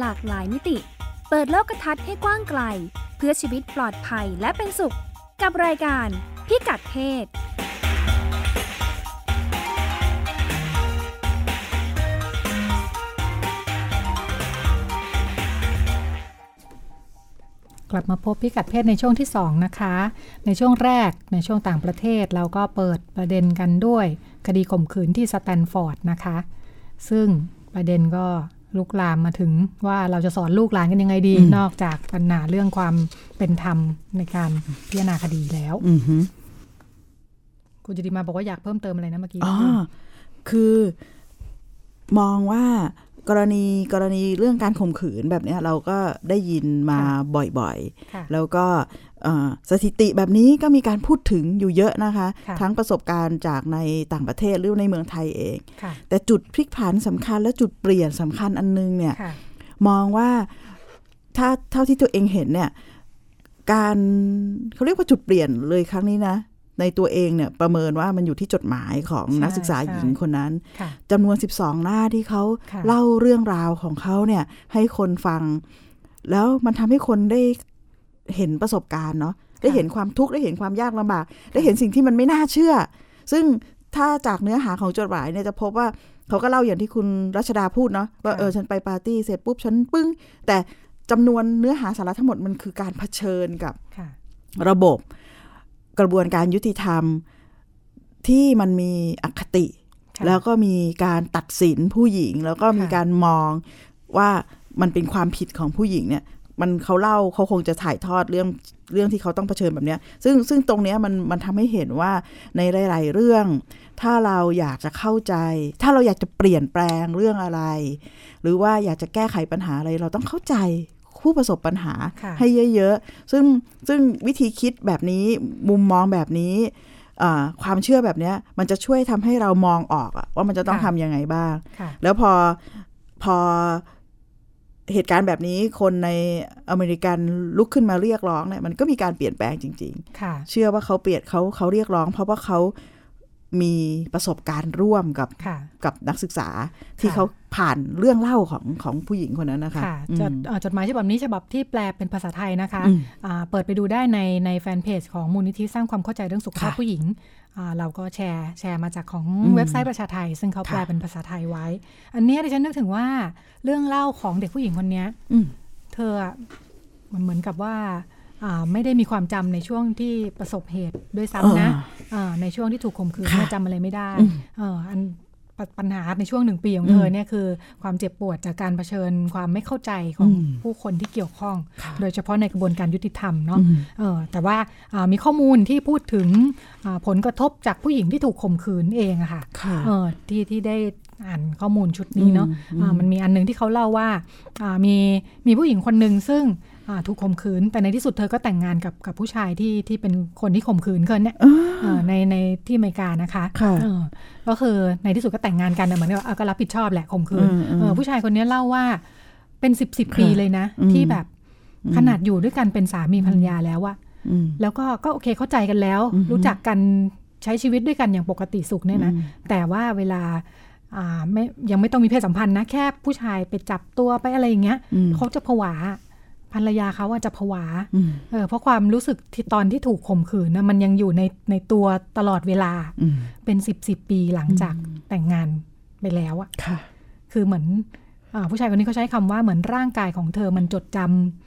หลากหลายมิติ เปิดโลกทัศน์ให้กว้างไกล เพื่อชีวิตปลอดภัยและเป็นสุข กับรายการพิกัดเพศกลับมาพบพิกัดเพศในช่วงที่ 2 นะคะ ในช่วงแรกในช่วงต่างประเทศเราก็เปิดประเด็นกันด้วย คดีข่มขืนที่สแตนฟอร์ดนะคะ ซึ่งประเด็นก็ ลุกลามมาถึงว่าเราจะสอนลูกหลานกันยังไงดีอืมนอกจากปัญหาเรื่องความเป็นธรรมในการพิจารณาคดีแล้วอือฮึคุณจิติมาบอกว่าอยากเพิ่มเติมอะไรนะเมื่อกี้อ๋อคือมองว่ากรณีกรณีเรื่องการข่มขืนแบบเนี้ยเราก็ได้ยินมาบ่อยค่ะๆแล้วก็เอ่อ สถิติแบบนี้ก็มีการพูดถึงอยู่เยอะนะคะค่ะทั้งประสบการณ์จากในต่างประเทศหรือในเมืองไทยเองค่ะแต่จุดพลิกผันสำคัญและจุดเปลี่ยนสำคัญอันนึงเนี่ยค่ะมองว่าถ้าเท่าที่ตัวเองเห็นเนี่ยการเขาเรียกว่าจุดเปลี่ยนเลยครั้งนี้นะ ในตัวเองเนี่ยประเมินว่ามันอยู่ที่จดหมายของใช่นักศึกษาใช่หญิงคนนั้นค่ะจำนวน 12 หน้าที่เขาค่ะเล่าเรื่องราวของเขาเนี่ยให้คนฟัง แล้วมันทำให้คนได้ เห็นประสบการณ์เนาะได้เห็นความทุกข์ได้เห็นความยากลำบาก ได้เห็นสิ่งที่มันไม่น่าเชื่อ ซึ่งถ้าจากเนื้อหาของจดหมายเนี่ยจะพบว่าเขาก็เล่าอย่างที่คุณรัชดาพูดเนาะว่าค่ะเออฉันไปปาร์ตี้เสร็จปุ๊บฉันปึ้ง แต่จำนวนเนื้อหาสาระทั้งหมดมันคือการเผชิญกับค่ะระบบกระบวนการยุติธรรมที่มันมีอคติค่ะแล้วก็มีการตัดสินผู้หญิง แล้วก็มีค่ะการมองว่ามันเป็นความผิดของผู้หญิงเนี่ย มันเขาเล่าเขาคงจะถ่ายทอดเรื่องเรื่องที่เขาต้องเผชิญแบบเนี้ย ซึ่งซึ่งตรงเนี้ยมันมันทำให้เห็นว่าในหลาย ๆ เรื่อง ถ้าเราอยากจะเข้าใจ ถ้าเราอยากจะเปลี่ยนแปลงเรื่องอะไร หรือว่าอยากจะแก้ไขปัญหาอะไรเราต้องเข้าใจผู้ประสบปัญหาค่ะให้เยอะ ๆ ซึ่งซึ่งวิธีคิดแบบนี้มุมมองแบบนี้อ่าความเชื่อแบบเนี้ยมันจะช่วยทำให้เรามองออกอะว่ามันจะต้องค่ะทำยังไงบ้างค่ะแล้วพอพอ เหตุการณ์แบบนี้คนในอเมริกันลุกขึ้นมาเรียกร้องเนี่ยมันก็มีการเปลี่ยนแปลงจริงค่ะๆเชื่อว่าเขาเปลี่ยนเขาเขาเรียกร้อง เพราะว่าเขามีประสบการณ์ร่วมกับค่ะกับนักศึกษาที่ค่ะเขาผ่านเรื่องเล่าของของผู้หญิงคนนั้นนะคะค่ะอืมจดเอ่อจดหมายฉบับนี้ฉบับที่แปลเป็นภาษาไทยนะคะอืมอ่าเปิดไปดูได้ในในแฟนเพจของมูลนิธิสร้างความเข้าใจเรื่องสุขภาพค่ะผู้หญิงอ่า เราก็แชร์แชร์มาจากของอืมเว็บไซต์ประชาไทย ซึ่งเขาแปลค่ะเป็นภาษาไทยไว้ อันเนี้ยดิฉันนึกถึงว่าเรื่องเล่าของเด็กผู้หญิงคนเนี้ยอืมเธออะมันเหมือนกับว่าอ่าไม่ได้มีความจำในช่วงที่ประสบเหตุด้วยซ้ำนะอ่าในช่วงที่ถูกข่มขืนค่ะเนี่ยจำอะไรไม่ได้อืมเอออัน ปปัญหาในช่วงหนึ่งปีของเธอเนี่ยคือความเจ็บปวดจากการเผชิญความไม่เข้าใจของอืมผู้คนที่เกี่ยวข้องค่ะโดยเฉพาะในกระบวนการยุติธรรมเนาะอืมเออแต่ว่าอ่ามีข้อมูลที่พูดถึงอ่าผลกระทบจากผู้หญิงที่ถูกข่มขืนเองอะค่ะค่ะเออที่ที่ได้อ่านข้อมูลชุดนี้เนาะอืมอ่ามันมีอันหนึงที่เขาเล่าว่าอ่ามีมีผู้หญิงคนหนึ่งซึ่งอ่า ถูกข่มขืน แต่ในที่สุดเธอก็แต่งงานกับกับผู้ชายที่ที่เป็นคนที่ข่มขืนเกินเนี่ยอ่าเอ่อในในที่อเมริกานะคะค่ะเออก็คือในที่สุดก็แต่งงานกันนะเหมือนกับเอาก็รับผิดชอบแหละข่มขืนอืมอืมเออผู้ชายคนนี้เล่าว่าเป็นสิบสิบค่ะปีเลยนะอืมที่แบบขนาดอยู่ด้วยกันเป็นสามีภรรยาแล้วอะอืมแล้วก็ก็โอเคเข้าใจกันแล้วอือฮึรู้จักกันใช้ชีวิตด้วยกันอย่างปกติสุขเนี่ยนะอืมแต่ว่าเวลาอ่าไม่ยังไม่ต้องมีเพศสัมพันธ์นะ แค่ผู้ชายไปจับตัวไปอะไรอย่างเงี้ยอืมเขาจะผวา ภรรยาเขาว่าจะผวาอืมเออเพราะความรู้สึกที่ตอนที่ถูกข่มขืนนะมันยังอยู่ในในตัวตลอดเวลาอืมเป็นสิบสิบปีหลังจากแต่งงานไปแล้วอะค่ะ คือเหมือนอาผู้ชายคนนี้เขาใช้คำว่าเหมือนร่างกายของเธอมันจดจ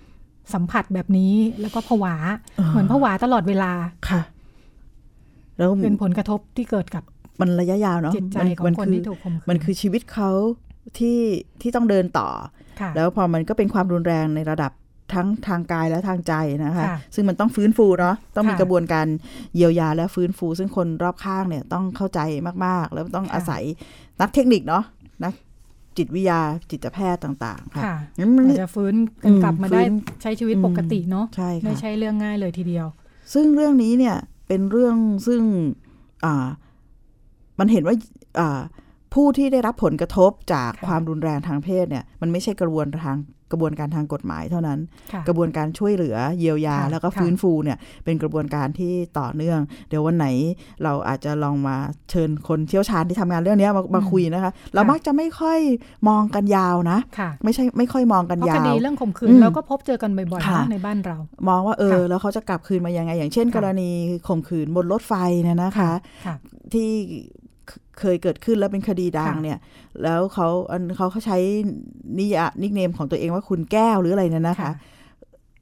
ำสัมผัสแบบนี้ แล้วก็ผวาอ่าเหมือนผวาตลอดเวลาค่ะ แล้วเป็นผลกระทบที่เกิดกับมันระยะยาวเนาะจิตใจมัของมัคนคือที่ถูกข่มขืนมันคือชีวิตเขาที่ที่ต้องเดินต่อค่ะแล้วพอมันก็เป็นความรุนแรงในระดับ ทั้งทางกายและทางใจนะคะค่ะซึ่งมันต้องฟื้นฟูเนาะต้องมีค่ะกระบวนการเยียวยาและฟื้นฟู ซึ่งคนรอบข้างเนี่ยต้องเข้าใจมากๆ แล้วต้องค่ะอาศัยนักเทคนิคเนาะนักจิตวิทยาจิตแพทย์ต่าง ๆ ค่ะค่ะงั้นมันอาจจะฟื้นกันกลับมาได้ฟื้นใช้ชีวิตปกติเนาะใช่ไม่ค่ะใช่เรื่องง่ายเลยทีเดียว ซึ่งเรื่องนี้เนี่ยเป็นเรื่องซึ่งอ่ามันเห็นว่าอ่าผู้ที่ได้รับผลกระทบจากค่ะความรุนแรงทางเพศเนี่ย มันไม่ใช่กระบวนทาง กระบวนการทางกฎหมายเท่านั้นค่ะกระบวนการช่วยเหลือเยียวยาค่ะแล้วก็ค่ะฟื้นฟูเนี่ยเป็นกระบวนการที่ต่อเนื่อง เดี๋ยววันไหนเราอาจจะลองมาเชิญคนเชี่ยวชาญที่ทำงานเรื่องเนี้ยมามาคุยนะคะ เรามักจะไม่ค่อยมองกันยาวนะค่ะไม่ใช่ไม่ค่อยมองกันเพราะยาควดีเรื่องข่มขืนอืมเราก็พบเจอกันบ่อยๆค่ะนะในบ้านเรา มองว่าเออค่ะแล้วเขาจะกลับคืนมายังไง อย่างเช่นค่ะกรณีข่มขืนบนรถไฟเนี่ยนะคะค่ะที่ เคเคยเกิดขึ้นแล้วเป็นคดีดังค่ะเนี่ย แล้วเขาอันเขาเขาใช้นิยานิกเนมของตัวเองว่าคุณแก้วหรืออะไรเนี่ยนะคะ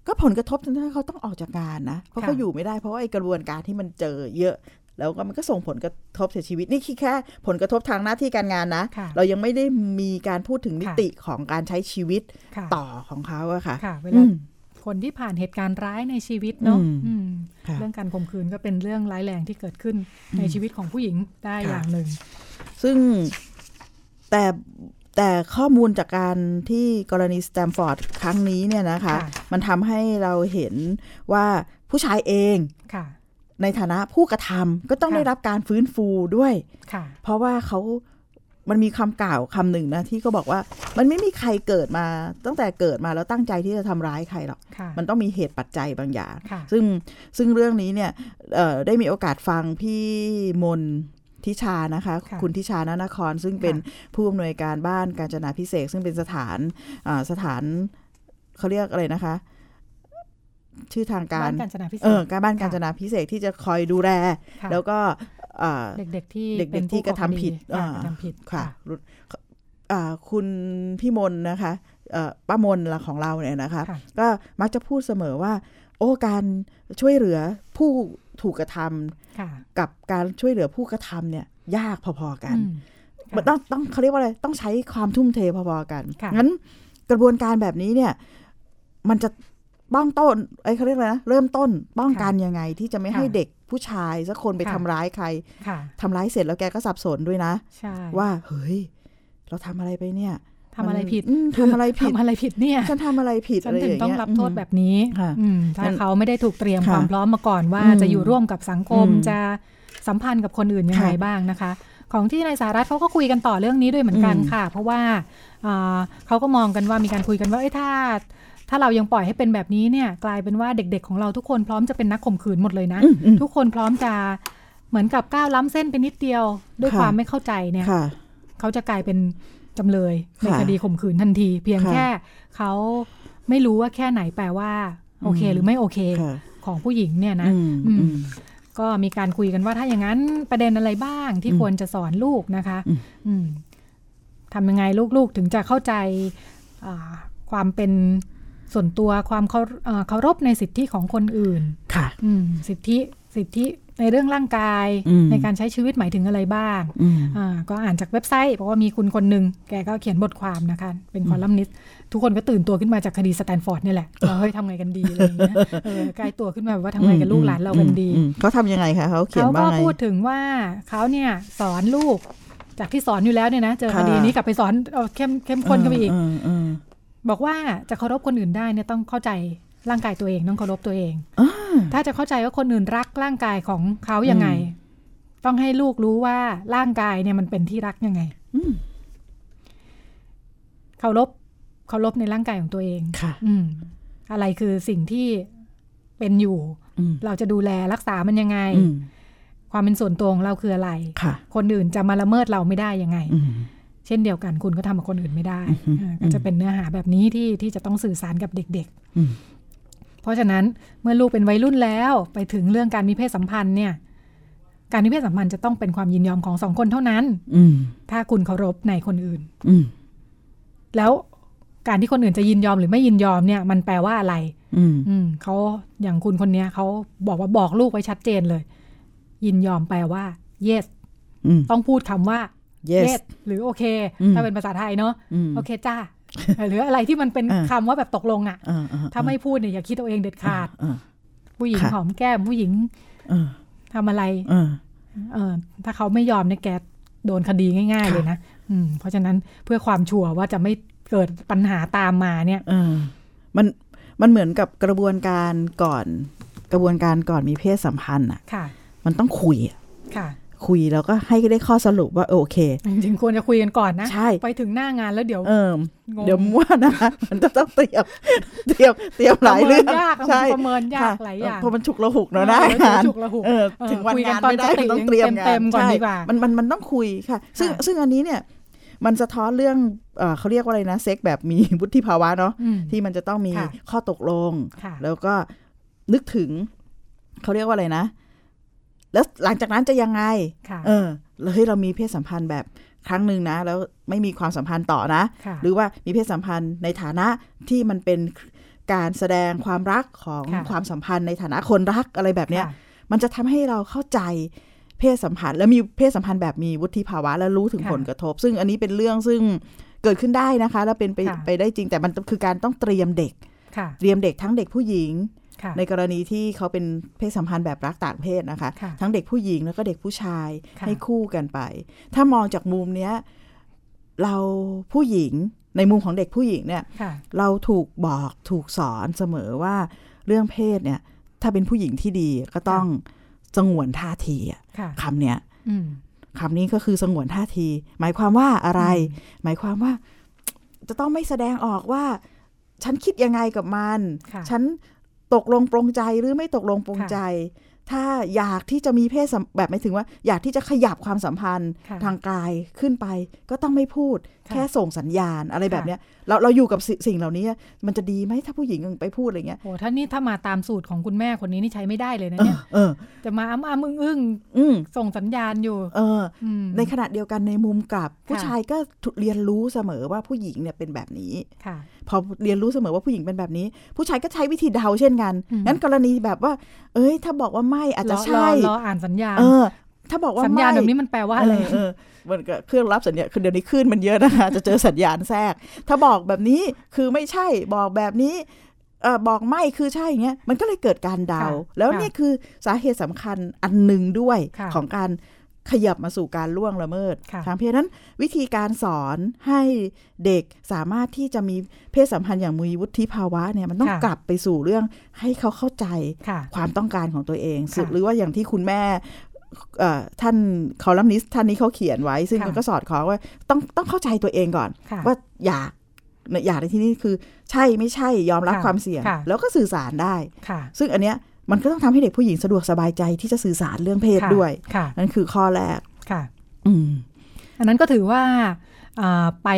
ก็ผลกระทบจนทำให้เขาต้องออกจากงานนะ เพราะค่ะเขาอยู่ไม่ได้เพราะว่าไอ้กระบวนการที่มันเจอเยอะ แล้วก็มันก็ส่งผลกระทบเสียชีวิตนี่แค่ ผลกระทบทางหน้าที่การงานนะค่ะเรายังไม่ได้มีการพูดถึงนิค่ะติของการใช้ชีวิตค่ะต่อของเขาอะค่ะค่ะเวอืลาม คนที่ผ่านเหตุการณ์ร้ายในชีวิตเนาะอืมอืมค่ะเรื่องการข่มขืนก็เป็นเรื่องร้ายแรงที่เกิดขึ้นในชีวิตของผู้หญิงได้ค่ะอย่างหนึ่ง ซึ่งแต่แต่ข้อมูลจากการที่กรณีสแตมฟอร์ดครั้งนี้เนี่ยนะคะค่ะมันทำให้เราเห็นว่าผู้ชายเองค่ะในฐานะผู้กระทำก็ต้องค่ะได้รับการฟื้นฟูด้วยค่ะเพราะว่าเขา มันมีคำกล่าวคำหนึ่งนะที่ก็บอกว่ามันไม่มีใครเกิดมาตั้งแต่เกิดมาแล้วตั้งใจที่จะทำร้ายใครหรอกค่ะมันต้องมีเหตุปัจจัยบางอย่างค่ะซึ่งซึ่งเรื่องนี้เนี่ยเอ่อได้มีโอกาสฟังพี่มนทิชานะคะค่ะคุณทิชานานคร ซึ่งเป็นค่ะผู้อำนวยการบ้านการจนาพิเศษกซึ่งเป็นสถานอ่าสถานเขาเรียกอะไรนะคะชื่อทางการบ้านการจนาพิเศษเออการบ้านค่ะการจนาพิเศษกที่จะคอยดูแลค่ะแล้วก็อ่า เด็กๆที่เด็กๆเป็นผู้ที่กระทำผิดก่อคอ่ากระทำผิดค่ะรุ่นอ่าคุณพี่มนนะคะเอ่อป้ามนละของเราเนี่ยนะคะค่ะก็มักจะพูดเสมอว่า โอ้การช่วยเหลือผู้ถูกกระทำค่ะกับการช่วยเหลือผู้กระทำเนี่ยยากพอๆกันอืมมันต้องต้องเขาเรียกว่าอะไรต้องใช้ความทุ่มเทพอๆกันค่ะงั้นกระบวนการแบบนี้เนี่ย มันจะป้องต้นไอ้ยเขาเรียกอะไรนะเริ่มต้นป้องกันยังไงที่จะไม่ให้เด็ก ผู้ชายสักคนไปทำร้ายใครค่ะทำร้ายเสร็จแล้วแกก็สับสนด้วยนะใช่ว่าเฮ้ย เราทำอะไรไปเนี่ยทำอะไรผิดอืมทำอะไรผิดทำอะไรผิดเนี่ย ฉันทำอะไรผิดฉันอะไรถึองย่างต้องเงี้ยรับโทษแบบนี้ค่ะอืมถ้างั้นเขาไม่ได้ถูกเตรียมค่ะความพร้อมมาก่อนว่าอืมจะอยู่ร่วมกับสังคมอืมจะสัมพันธ์กับคนอื่นยังไงค่ะบ้างนะคะ ของที่ในสหรัฐเขาก็คุยกันต่อเรื่องนี้ด้วยเหมือนกันอืมค่ะ เพราะว่าอ่าเขาก็มองกันว่ามีการคุยกันว่าเอ้ยถ้า ถ้าเรายังปล่อยให้เป็นแบบนี้เนี่ย กลายเป็นว่าเด็กๆของเราทุกคนพร้อมจะเป็นนักข่มขืนหมดเลยนะอืมอืมทุกคนพร้อมจะเหมือนกับก้าวล้ำเส้นไปนิดเดียวด้วยค่ะความไม่เข้าใจเนี่ยค่ะเขาจะกลายเป็นจำเลยในค่ะคดีข่มขืนทันที เพียงค่ะแค่เขาไม่รู้ว่าแค่ไหนแปลว่า โอเคอืมหรือไม่โอเคค่ะของผู้หญิงเนี่ยนะอืมอืมอืมก็มีการคุยกันว่าถ้าอย่างนั้นประเด็นอะไรบ้างที่อืมควรจะสอนลูกนะคะอืมอืมทำยังไงลูกๆถึงจะเข้าใจอ่าความเป็น ส่วนตัวความเคารเอ่อเคารพในสิทธิของคนอื่นค่ะอืมสิทธิสิทธิในเรื่องร่างกายอืมในการใช้ชีวิตหมายถึงอะไรบ้างอืมอ่าก็อ่านจากเว็บไซต์บอกว่ามีคุณคนหนึ่งแกก็เขียนบทความนะคะ เป็นคอลัมนิสต์ทุกคนก็ตื่นตัวขึ้นมาจากคดีสแตนฟอร์ดนี่แหละว่าเฮ้ยทำไงกันดีอะไรอย่างเงี้ยเออใกล้ตัวขึ้นมาแบบว่าทำไงกับลูกหลานเรากันดีอืมเขาทำยังไงคะเขาเขียนเขาว่าก็ไงพูดถึงว่าเขาเนี่ยสอนลูกจากที่สอนอยู่แล้วเนี่ยนะเจอค่ะคดีนี้กลับไปสอนเอาเข้มเข้มข้นกันไปอีกเเออ บอกว่าจะเคารพคนอื่นได้เนี่ยต้องเข้าใจร่างกายตัวเองต้องเคารพตัวเองอ่าถ้าจะเข้าใจว่าคนอื่นรักร่างกายของเขายังไง ต้องให้ลูกรู้ว่าร่างกายเนี่ยมันเป็นที่รักยังไงอืมเคารพเคารพในร่างกายของตัวเองค่ะ อืม อะไรคือสิ่งที่เป็นอยู่อืมเราจะดูแลรักษามันยังไงอืมความเป็นส่วนตัวของเราคืออะไรค่ะคนอื่นจะมาละเมิดเราไม่ได้ยังไงอืมเช่นเดียวกันคุณก็ทำกับคนอื่นไม่ได้อือฮึอ่าก็จะเป็นเนื้อหาแบบนี้ที่ที่จะต้องสื่อสารกับเด็กอืมๆเพราะฉะนั้นเมื่อลูกเป็นวัยรุ่นแล้วไปถึงเรื่องการมีเพศสัมพันธ์เนี่ย การมีเพศสัมพันธ์จะต้องเป็นความยินยอมของสองคนเท่านั้นอืมถ้าคุณเคารพในคนอื่นอืมแล้วการที่คนอื่นจะยินยอมหรือไม่ยินยอมเนี่ย มันแปลว่าอะไรอืมอืมเขาอย่างคุณคนเนี้ยเขาบอกว่าบอกลูกไว้ชัดเจนเลย ยินยอมแปลว่า yes อืมต้องพูดคำว่า yes หรือโอเคอืมถ้าเป็นภาษาไทยเนาะอืมโอเคจ้าหรืออะไรที่มันเป็นอ่าคำว่าแบบตกลงอะ่ะอ่าอ่ถ้าไม่พูดเนี่ยอย่าคิดเอาเองเด็ดขาดอ่าผู้หญิงค่ะหอมแก้มผู้หญิงอ่าทำอะไรอ่าเออถ้าเขาไม่ยอมเนี่ยแกโดนคดีง่ายๆค่ะเลยนะอืมเพราะฉะนั้นเพื่อความชัวร์ว่าจะไม่เกิดปัญหาตามมาเนี่ยเออมันมันเหมือนกับกระบวนการก่อน กระบวนการก่อนมีเพศสัมพันธ์อะค่ะมันต้องคุยอะค่ะ คุยแล้วก็ให้ได้ข้อสรุปว่าเออโอเค จริงๆควรจะคุยกันก่อนนะ ใช่ ไปถึงหน้างานแล้วเดี๋ยวเอองงเดี๋ยวมั่วนะมันจะต้องเตรียมเตรียมเตรียมหลายเรื่องประเมินยากใช่ประเมินยากค่ะหลายอย่างเพราะมันฉุกระหุกเนาะเออนะเดี๋ยวงานฉุกระหุกเออเออถึงวันคุยกันงานตอนไม่ได้สติมันต้องเตรียมงานเต็มๆก่อนใช่ดีกว่ามันมันมันต้องคุยค่ะ ซึ่งค่ะซึ่งอันนี้เนี่ยมันสะท้อนเรื่องเอ่อเขาเรียกว่าอะไรนะเซ็กแบบมีวุฒิภาวะเนาะอืมที่มันจะต้องมีค่ะข้อตกลงค่ะแล้วก็นึกถึงเขาเรียกว่าอะไรนะ แล้วหลังจากนั้นจะยังไงค่ะเออแล้วเฮ้ยเรามีเพศสัมพันธ์แบบครั้งหนึ่งนะ แล้วไม่มีความสัมพันธ์ต่อนะค่ะหรือว่ามีเพศสัมพันธ์ในฐานะที่มันเป็นการแสดงความรักของค่ะความสัมพันธ์ในฐานะคนรักอะไรแบบเนี้ยค่ะมันจะทำให้เราเข้าใจเพศสัมพันธ์ และมีเพศสัมพันธ์แบบมีวุฒิภาวะและรู้ถึงค่ะผลกระทบ ซึ่งอันนี้เป็นเรื่องซึ่งเกิดขึ้นได้นะคะ แล้วเป็นไปค่ะไปได้จริงแต่มันคือการต้องเตรียมเด็กค่ะเตรียมเด็กทั้งเด็กผู้หญิงค่ะ ในกรณีที่เขาเป็นเพศสัมพันธ์แบบรักต่างเพศนะคะค่ะทั้งเด็กผู้หญิงแล้วก็เด็กผู้ชายค่ะให้คู่กันไป ถ้ามองจากมุมเนี้ยเราผู้หญิงในมุมของเด็กผู้หญิงเนี่ยค่ะเราถูกบอกถูกสอนเสมอว่าเรื่องเพศเนี่ย ถ้าเป็นผู้หญิงที่ดีก็ต้องสงวนท่าทีอะค่ะคำเนี้ยอืมคำนี้ก็คือสงวนท่าที หมายความว่าอะไรอืมหมายความว่า จะต้องไม่แสดงออกว่า ฉันคิดยังไงกับมันค่ะฉัน ตกลงปรงใจหรือไม่ตกลงปรงใจ ถ้าอยากที่จะมีเพศแบบหมายถึงว่า อยากที่จะขยับความสัมพันธ์ทางกายขึ้นไป ก็ต้องไม่พูด แค่ส่งสัญญาณอะไรแบบค่ะเนี้ยเราเราอยู่กับสิสิ่งเหล่านี้ มันจะดีไหมถ้าผู้หญิงไปพูดอะไรเงี้ยโอ้ถ้านี่ถ้ามาตามสูตรของคุณแม่คนนี้นี่ใช้ไม่ได้เลยนะเอเนี่อยเออจะมาอ้ำอ้ำอึ้งอึ้งอืมส่งสัญญาณอยู่ เอออืมในขณะเดียวกันในมุมกลับ ผู้ค่ะชายก็เรียนรู้เสมอว่าผู้หญิงเนี่ยเป็นแบบนี้ค่ะ พอเรียนรู้เสมอว่าผู้หญิงเป็นแบบนี้ ผู้ชายก็ใช้วิธีเดาเช่นกันอืมงั้นกรณีแบบว่า เอ้ย ถ้าบอกว่าไม่อาจจะรอใช่รอรออ่านสัญญาณเออ ถ้าบอกว่าสัญญาณไม่แบบนี้มันแปลว่าอะไรเออมันก็เครื่องรับสัญญาณคือเดี๋ยวนี้คลื่นมันเยอะนะคะจะเจอสัญญาณแทรก ถ้าบอกแบบนี้คือไม่ใช่บอกแบบนี้เออบอกไม่คือใช่อย่างเงี้ยมันก็เลยเกิดการเดาค่ะแล้วค่ะเนี่ยคือสาเหตุสำคัญอันหนึ่งด้วยค่ะของการขยับมาสู่การล่วงละเมิดค่ะทางเพศนั้นวิธีการสอนให้เด็กสามารถที่จะมีเพศสัมพันธ์อย่างมีวุฒิภาวะเนี่ยมันต้องค่ะกลับไปสู่เรื่องให้เขาเข้าใจค่ะความต้องการของตัวเองค่ะหรือว่าอย่างที่คุณแม่เอ่อ ท่านคอลัมนิสต์ท่านนี้เขาเขียนไว้ ซึ่งค่ะมันก็สอดคล้องว่าต้องต้องเข้าใจตัวเองก่อนค่ะว่าอยากอยากในที่นี้คือ ใช่ไม่ใช่ยอมรับค่ะความเสี่ยงค่ะแล้วก็สื่อสารได้ค่ะซึ่งอันเนี้ยมันก็ต้องทำให้เด็กผู้หญิงสะดวกสบายใจที่จะสื่อสารเรื่องเพศค่ะด้วยค่ะนั่นคือข้อแรกค่ะอืมอันนั้นก็ถือว่าอ่าไป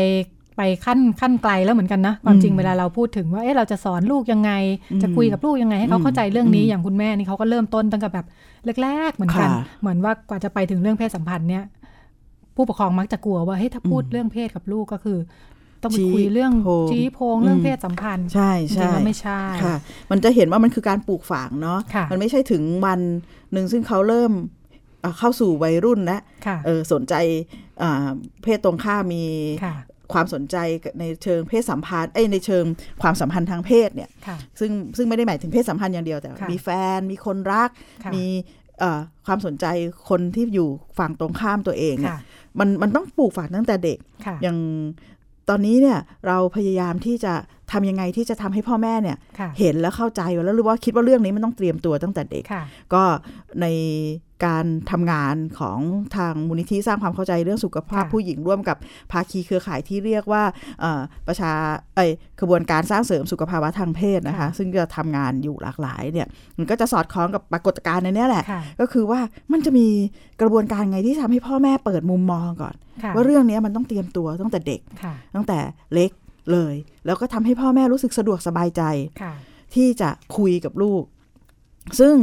ไปขั้นขั้นไกลแล้วเหมือนกันนะความจริงอืมเวลาเราพูดถึงว่าเอ๊ะเราจะสอนลูกยังไงอืมจะคุยกับลูกยังไงให้เขาเข้าใจเรื่องนี้อืมอย่างคุณแม่นี่เขาก็เริ่มต้นตั้งแต่แบบ แรกๆเหมือนกันค่ะเหมือนว่ากว่าจะไปถึงเรื่องเพศสัมพันธ์เนี่ย ผู้ปกครองมักจะกลัวว่าเฮ้ยถ้าพูดอืมเรื่องเพศกับลูกก็คือ ต้องไปชี้คุยเรื่องโพงชี้โพงเรื่องอืมเพศสัมพันธ์ ใช่จริใช่งๆแล้วไม่ใช่ค่ะ มันจะเห็นว่ามันคือการปลูกฝังเนาะค่ะมันไม่ใช่ถึงวันหนึ่งซึ่งเขาเริ่มเอ่อเข้าสู่วัยรุ่นแล้วค่ะเออสนใจอ่าเพศตรงข้ามมี ค่ะความสนใจในเชิงเพศสัมพันธ์เอ้ยในเชิงความสัมพันธ์ทางเพศเนี่ยค่ะซึ่งซึ่งไม่ได้หมายถึงเพศสัมพันธ์อย่างเดียวแต่ค่ะมีแฟนมีคนรักค่ะมีเอ่อความสนใจคนที่อยู่ฝั่งตรงข้ามตัวเองเนี่ยค่ะมันมันต้องปลูกฝังตั้งแต่เด็กค่ะอย่างตอนนี้เนี่ยเราพยายามที่จะทำยังไงที่จะทำให้พ่อแม่เนี่ยค่ะเห็นแล้วเข้าใจแล้วหรือว่าคิดว่าเรื่องนี้มันต้องเตรียมตัวตั้งแต่เด็กค่ะก็ใน การทำงานของทางมูลนิธิสร้างความเข้าใจเรื่องสุขภาพค่ะผู้หญิงร่วมกับภาคีเครือข่ายที่เรียกว่าเอ่อประชาเอ้ยขบวนการสร้างเสริมสุขภาวะทางเพศนะคะค่ะซึ่งจะทำงานอยู่หลากหลายเนี่ยมันก็จะสอดคล้องกับปรากฏการณ์ในเนี้ยแหละค่ะก็คือว่ามันจะมีกระบวนการไงที่ทำให้พ่อแม่เปิดมุมมองก่อนค่ะว่าเรื่องนี้มันต้องเตรียมตัวตั้งแต่เด็กค่ะตั้งแต่เล็กเลย แล้วก็ทำให้พ่อแม่รู้สึกสะดวกสบายใจค่ะที่จะคุยกับลูก ซึ่ง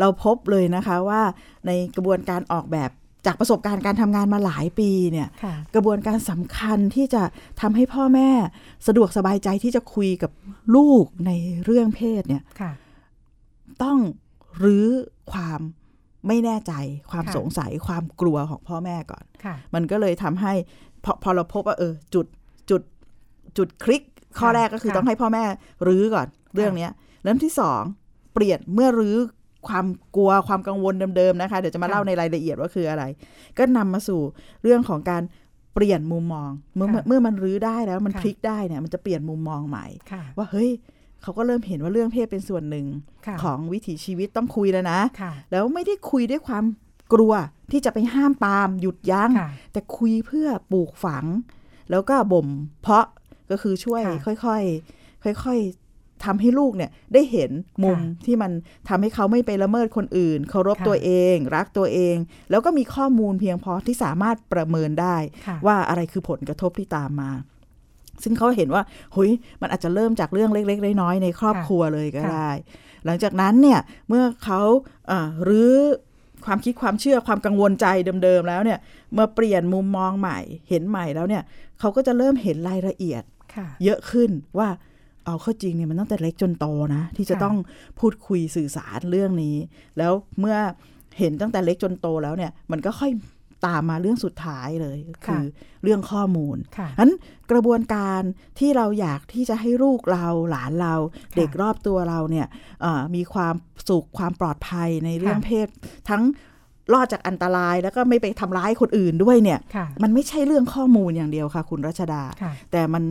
เราพบเลยนะคะว่าในกระบวนการออกแบบจากประสบการณ์การทำงานมาหลายปีเนี่ยค่ะกระบวนการสำคัญที่จะทำให้พ่อแม่สะดวกสบายใจที่จะคุยกับลูกในเรื่องเพศเนี่ยค่ะต้องรื้อความไม่แน่ใจความค่ะสงสัยความกลัวของพ่อแม่ก่อนค่ะมันก็เลยทำให้พอพอเราพบว่าเออจุดจุดจุดคลิกข้อค่ะแรกก็คือค่ะต้องให้พ่อแม่รื้อก่อนเรื่องเนี้ยแล้วที่สองเปลี่ยนเมื่อรื้อ ความกลัวความกังวลเดิมๆนะคะ เดี๋ยวจะมาเล่าในรายละเอียดว่าคืออะไร ก็นำมาสู่เรื่องของการเปลี่ยนมุมมอง เมื่อค่ะเมื่อมันรื้อได้แล้วมันค่ะพลิกได้เนี่ยมันจะเปลี่ยนมุมมองใหม่ค่ะว่าเฮ้ยเขาก็เริ่มเห็นว่าเรื่องเพศเป็นส่วนหนึ่งค่ะของวิถีชีวิตต้องคุยแล้วนะค่ะแล้วไม่ได้คุยด้วยความกลัวที่จะไปห้ามปรามหยุดยัง้งค่ะแต่คุยเพื่อปลูกฝัง แล้วก็บ่มเพาะก็คือช่วยค่ะค่อยๆค่อยๆ ทำให้ลูกเนี่ยได้เห็นมุมค่ะที่มันทำให้เขาไม่ไปละเมิดคนอื่น เคารพค่ะตัวเอง รักตัวเอง แล้วก็มีข้อมูลเพียงพอที่สามารถประเมินได้ค่ะว่าอะไรคือผลกระทบที่ตามมา ซึ่งเขาเห็นว่าเฮ้ยมันอาจจะเริ่มจากเรื่องเล็กๆน้อยๆในครอบค่ะครัวเลยก็ค่ะได้ หลังจากนั้นเนี่ยเมื่อเขาเอ่อรื้อความคิดความเชื่อความกังวลใจเดิมๆแล้วเนี่ยเมื่อเปลี่ยนมุมมองใหม่ เห็นใหม่แล้วเนี่ยเขาก็จะเริ่มเห็นรายละเอียดค่ะเยอะขึ้นว่า เอาเข้าจริงเนี่ยมันตั้งแต่เล็กจนโตนะ ที่จะค่ะต้องพูดคุยสื่อสารเรื่องนี้ แล้วเมื่อเห็นตั้งแต่เล็กจนโตแล้วเนี่ย มันก็ค่อยตามมาเรื่องสุดท้ายเลย คือเรื่องข้อมูลค่ะนั้นกระบวนการที่เราอยากที่จะให้ลูกเราหลานเรา เด็กรอบตัวเราเนี่ยเอ่อมีความสุขความปลอดภัยในเรื่องค่ะเพศทั้ง รอดจากอันตรายแล้วก็ไม่ไปทำร้ายคนอื่นด้วยเนี่ยค่ะมันไม่ใช่เรื่องข้อมูลอย่างเดียวค่ะ คุณรัชดาค่ะแต่มัน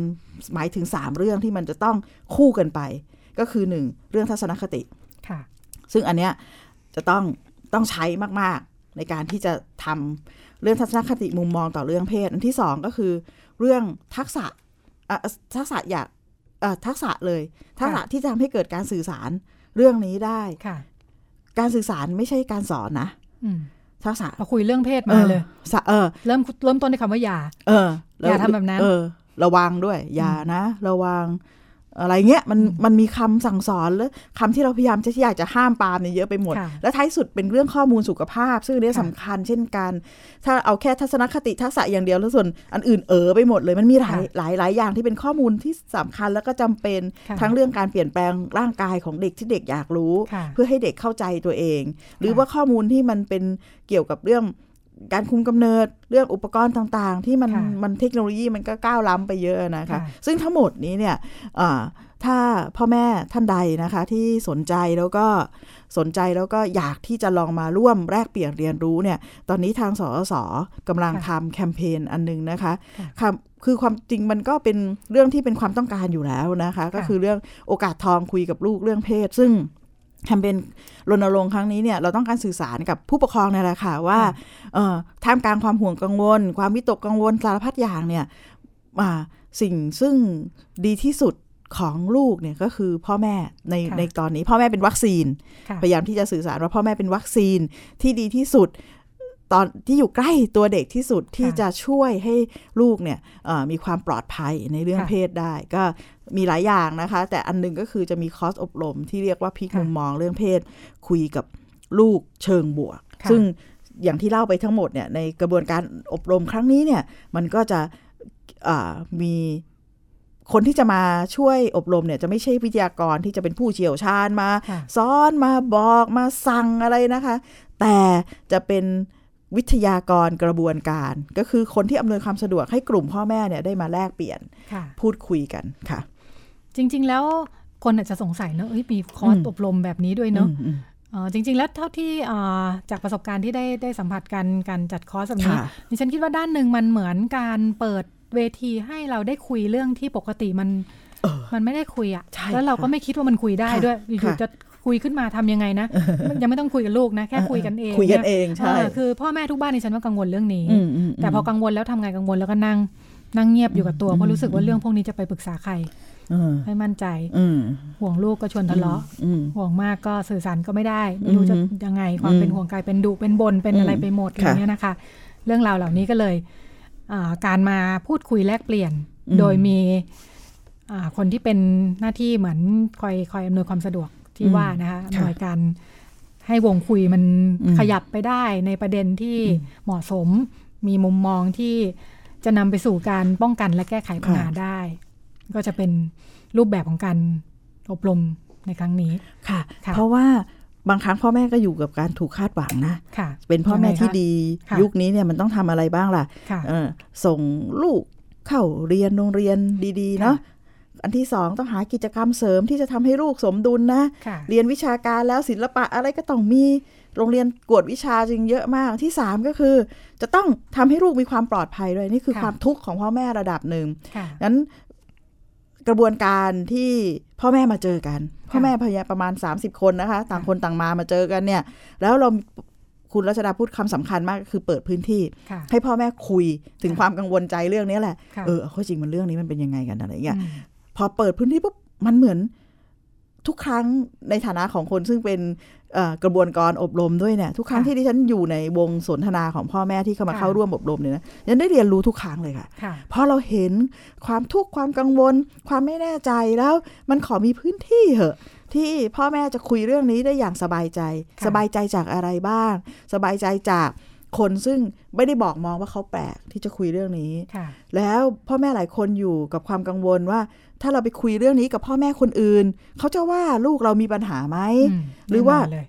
หมายถึง 3 เรื่องที่มันจะต้องคู่กันไป ก็คือ 1 เรื่องทัศนคติค่ะ ซึ่งอันเนี้ยจะต้องต้องใช้มากๆในการที่จะทำเรื่องทัศนคติมุมมองต่อเรื่องเพศ อันที่ 2 ก็คือ เรื่องทักษะอะทักษะอยากเอ่อทักษะเลย ทักษะที่จะทำให้เกิดการสื่อสารเรื่องนี้ได้ค่ะการสื่อสารไม่ใช่การสอนนะอืม ทักษะพอคุยเรื่องเพศมาเลยออสะเออเริ่มเริ่มต้นด้วยคำว่าอย่าเออแล้วอย่าทำแบบนั้น เออ ระวังด้วย อย่านะ ระวัง อะไรเงี้ยมันมันมีคำสั่งสอนแล้วคำที่เราพยายามจะที่อยากจะห้ามปรามเนี่ยเยอะไปหมดค่ะแล้วท้ายสุดเป็นเรื่องข้อมูลสุขภาพ ซึ่งอันเนี้ยค่ะสำคัญเช่นกัน ถ้าเอาแค่ทัศนคติทักษะอย่างเดียวแล้วส่วนอันอื่นเออไปหมดเลยมันมีหลายค่ะหลายหลายอย่างที่เป็นข้อมูลที่สำคัญแล้วก็จำเป็นค่ะทั้งเรื่องการเปลี่ยนแปลงร่างกายของเด็กที่เด็กอยากรู้ค่ะเพื่อให้เด็กเข้าใจตัวเอง หรือค่ะว่าข้อมูลที่มันเป็นเกี่ยวกับเรื่อง การคุมกำเนิดเรื่องอุปกรณ์ต่างๆ ที่มันค่ะมันเทคโนโลยีมันก็ก้าวล้ำไปเยอะนะคะค่ะซึ่งทั้งหมดนี้เนี่ยอ่าถ้าพ่อแม่ท่านใดนะคะ ที่สนใจแล้วก็สนใจแล้วก็อยากที่จะลองมาร่วมแลกเปลี่ยนเรียนรู้เนี่ย ตอนนี้ทางสสกำลังค่ะทำแคมเปญอันหนึงนะคะค่ะคำคือความจริงมันก็เป็นเรื่องที่เป็นความต้องการอยู่แล้วนะคะ ก็คือเรื่องโอกาสทองคุยกับลูกเรื่องเพศ ซึ่ง แคมเปญรณรงค์ครั้งนี้เนี่ยเราต้องการสื่อสารกับผู้ปกครองเนี่ยแหละค่ะว่าค่ะเอ่อท่ามกลางความห่วงกังวล ความวิตกกังวลสารพัดอย่างเนี่ยอ่าสิ่งซึ่งดีที่สุดของลูกเนี่ยก็คือพ่อแม่ในค่ะในตอนนี้ พ่อแม่เป็นวัคซีนค่ะพยายามที่จะสื่อสารว่าพ่อแม่เป็นวัคซีนที่ดีที่สุด ตอนที่อยู่ใกล้ตัวเด็กที่สุดที่จะช่วยให้ลูกเนี่ยเอ่อมีความปลอดภัยในเรื่องค่ะเพศได้ก็มีหลายอย่างนะคะ แต่อันหนึงก็คือจะมีคอร์สอบรมที่เรียกว่าพลิกค่ะมุมมองเรื่องเพศ คุยกับลูกเชิงบวกค่ะซึ่งอย่างที่เล่าไปทั้งหมดเนี่ยในกระบวนการอบรมครั้งนี้เนี่ยมันก็จะอ่ามีคนที่จะมาช่วยอบรมเนี่ยจะไม่ใช่วิทยากรที่จะเป็นผู้เชี่ยวชาญมาค่ะสอนมาบอกมาสั่งอะไรนะคะ แต่จะเป็น วิทยากรกระบวนการ ก็คือคนที่อำนวยความสะดวกให้กลุ่มพ่อแม่เนี่ยได้มาแลกเปลี่ยนค่ะพูดคุยกันค่ะ จริง ๆ แล้วคนอาจจะสงสัยเนอะเอ้ยมีคอร์สอืมอบรมแบบนี้ด้วยเนอะอืมอืมเอ่อจริง ๆ แล้วเท่าที่เอ่อจากประสบการณ์ที่ได้ได้สัมผัสการการจัดคอร์สแบบนี้ค่ะดิฉันคิดว่าด้านหนึ่งมันเหมือนการเปิดเวทีให้เราได้คุยเรื่องที่ปกติมันเออมันไม่ได้คุยอะใช่แล้วเราค่ะก็ไม่คิดว่ามันคุยได้ค่ะด้วยอยู่ค่ะๆจะคุยขึ้นมาทำยังไงนะมันยังไม่ต้องคุยกับลูกนะ แค่คุยกันเองคุยกันยเองใช่เออคือพ่อแม่ทุกบ้านดิฉันว่ากังวลเรื่องนี้อืมอืมแต่พอกังวลแล้วทำไงกังวลแล้วก็นั่งนั่งเงียบอยู่กับตัวเพราะรู้สึกว่าเรื่องพวกนี้จะไปปรึกษาใครอืมให้มั่นใจอืมห่วงลูกก็ชวนทะเลาะอืมห่วงมากก็สื่อสารก็ไม่ได้ไม่รู้จะอือฮึยังไงความอืมเป็นห่วงกลายเป็นดุเป็นบนเป็นอะไรอืมไปหมดอค่ะย่างเงี้ยนะคะ เรื่องราวเหล่านี้ก็เลยอ่าการมาพูดคุยแลกเปลี่ยนอืมโดยมีอ่าคนที่เป็นหน้าที่เหมือนคอยคอยอำนวยความสะดวก ที่ว่านะคะอำนวยการให้วงคุยมันอืมขยับไปได้ในประเด็นที่เหมาะสม มีมุมมองที่จะนำไปสู่การป้องกันและแก้ไขปัญหาได้ ก็จะเป็นรูปแบบของการอบรมในครั้งนี้ค่ะค่ะเพราะว่าบางครั้งพ่อแม่ก็อยู่กับการถูกคาดหวังนะค่ะเป็นพ่อแม่ยังไงคะที่ดีค่ะยุคนี้เนี่ยมันต้องทำอะไรบ้างล่ะค่ะเออส่งลูกเข้าเรียนโรงเรียนดีๆเนาะ อันที่สองต้องหากิจกรรมเสริมที่จะทำให้ลูกสมดุลนะค่ะเรียนวิชาการแล้วศิลปะอะไรก็ต้องมีโรงเรียนกวดวิชาจริงเยอะมากที่สามก็คือ จะต้องทำให้ลูกมีความปลอดภัยด้วยนี่คือค่ะความทุกข์ของพ่อแม่ระดับหนึ่งค่ะนั้นกระบวนการที่พ่อแม่มาเจอกัน พ่อค่ะแม่พยาประมาณ 30 คนนะคะ ต่างคนต่างมามาเจอกันเนี่ย แล้วเราคุคุณรัชดาพูดคำสำคัญมากก็คือเปิดพื้นที่ค่ะให้พ่อแม่คุยถึงค่ะความกังวลใจเรื่องนี้แหละค่ะเออเอาเข้าจริงมันเรื่องนี้มันเป็นยังไงกันอะไรเงี้ยอืม พอเปิดพื้นที่ปุ๊บมันเหมือนทุกครั้งในฐานะของคนซึ่งเป็นเอ่อกระบวนการอบรมด้วยเนี่ยทุกครั้งค่ะที่ดิฉันอยู่ในวงสนทนาของพ่อแม่ที่เข้ามาค่ะเข้าร่วมอบรมเนี่ยนะฉันได้เรียนรู้ทุกครั้งเลยค่ะค่ะเพราะเราเห็นความทุกข์ความกังวล ความไม่แน่ใจแล้วมันขอมีพื้นที่เหอะ ที่พ่อแม่จะคุยเรื่องนี้ได้อย่างสบายใจค่ะสบายใจจากอะไรบ้าง สบายใจจาก คนซึ่งไม่ได้บอกมองว่าเขาแปลกที่จะคุยเรื่องนี้ค่ะแล้วพ่อแม่หลายคนอยู่กับความกังวลว่า ถ้าเราไปคุยเรื่องนี้กับพ่อแม่คนอื่น เขาจะว่าลูกเรามีปัญหาไหมอืมหรือว่าแน่นนเลย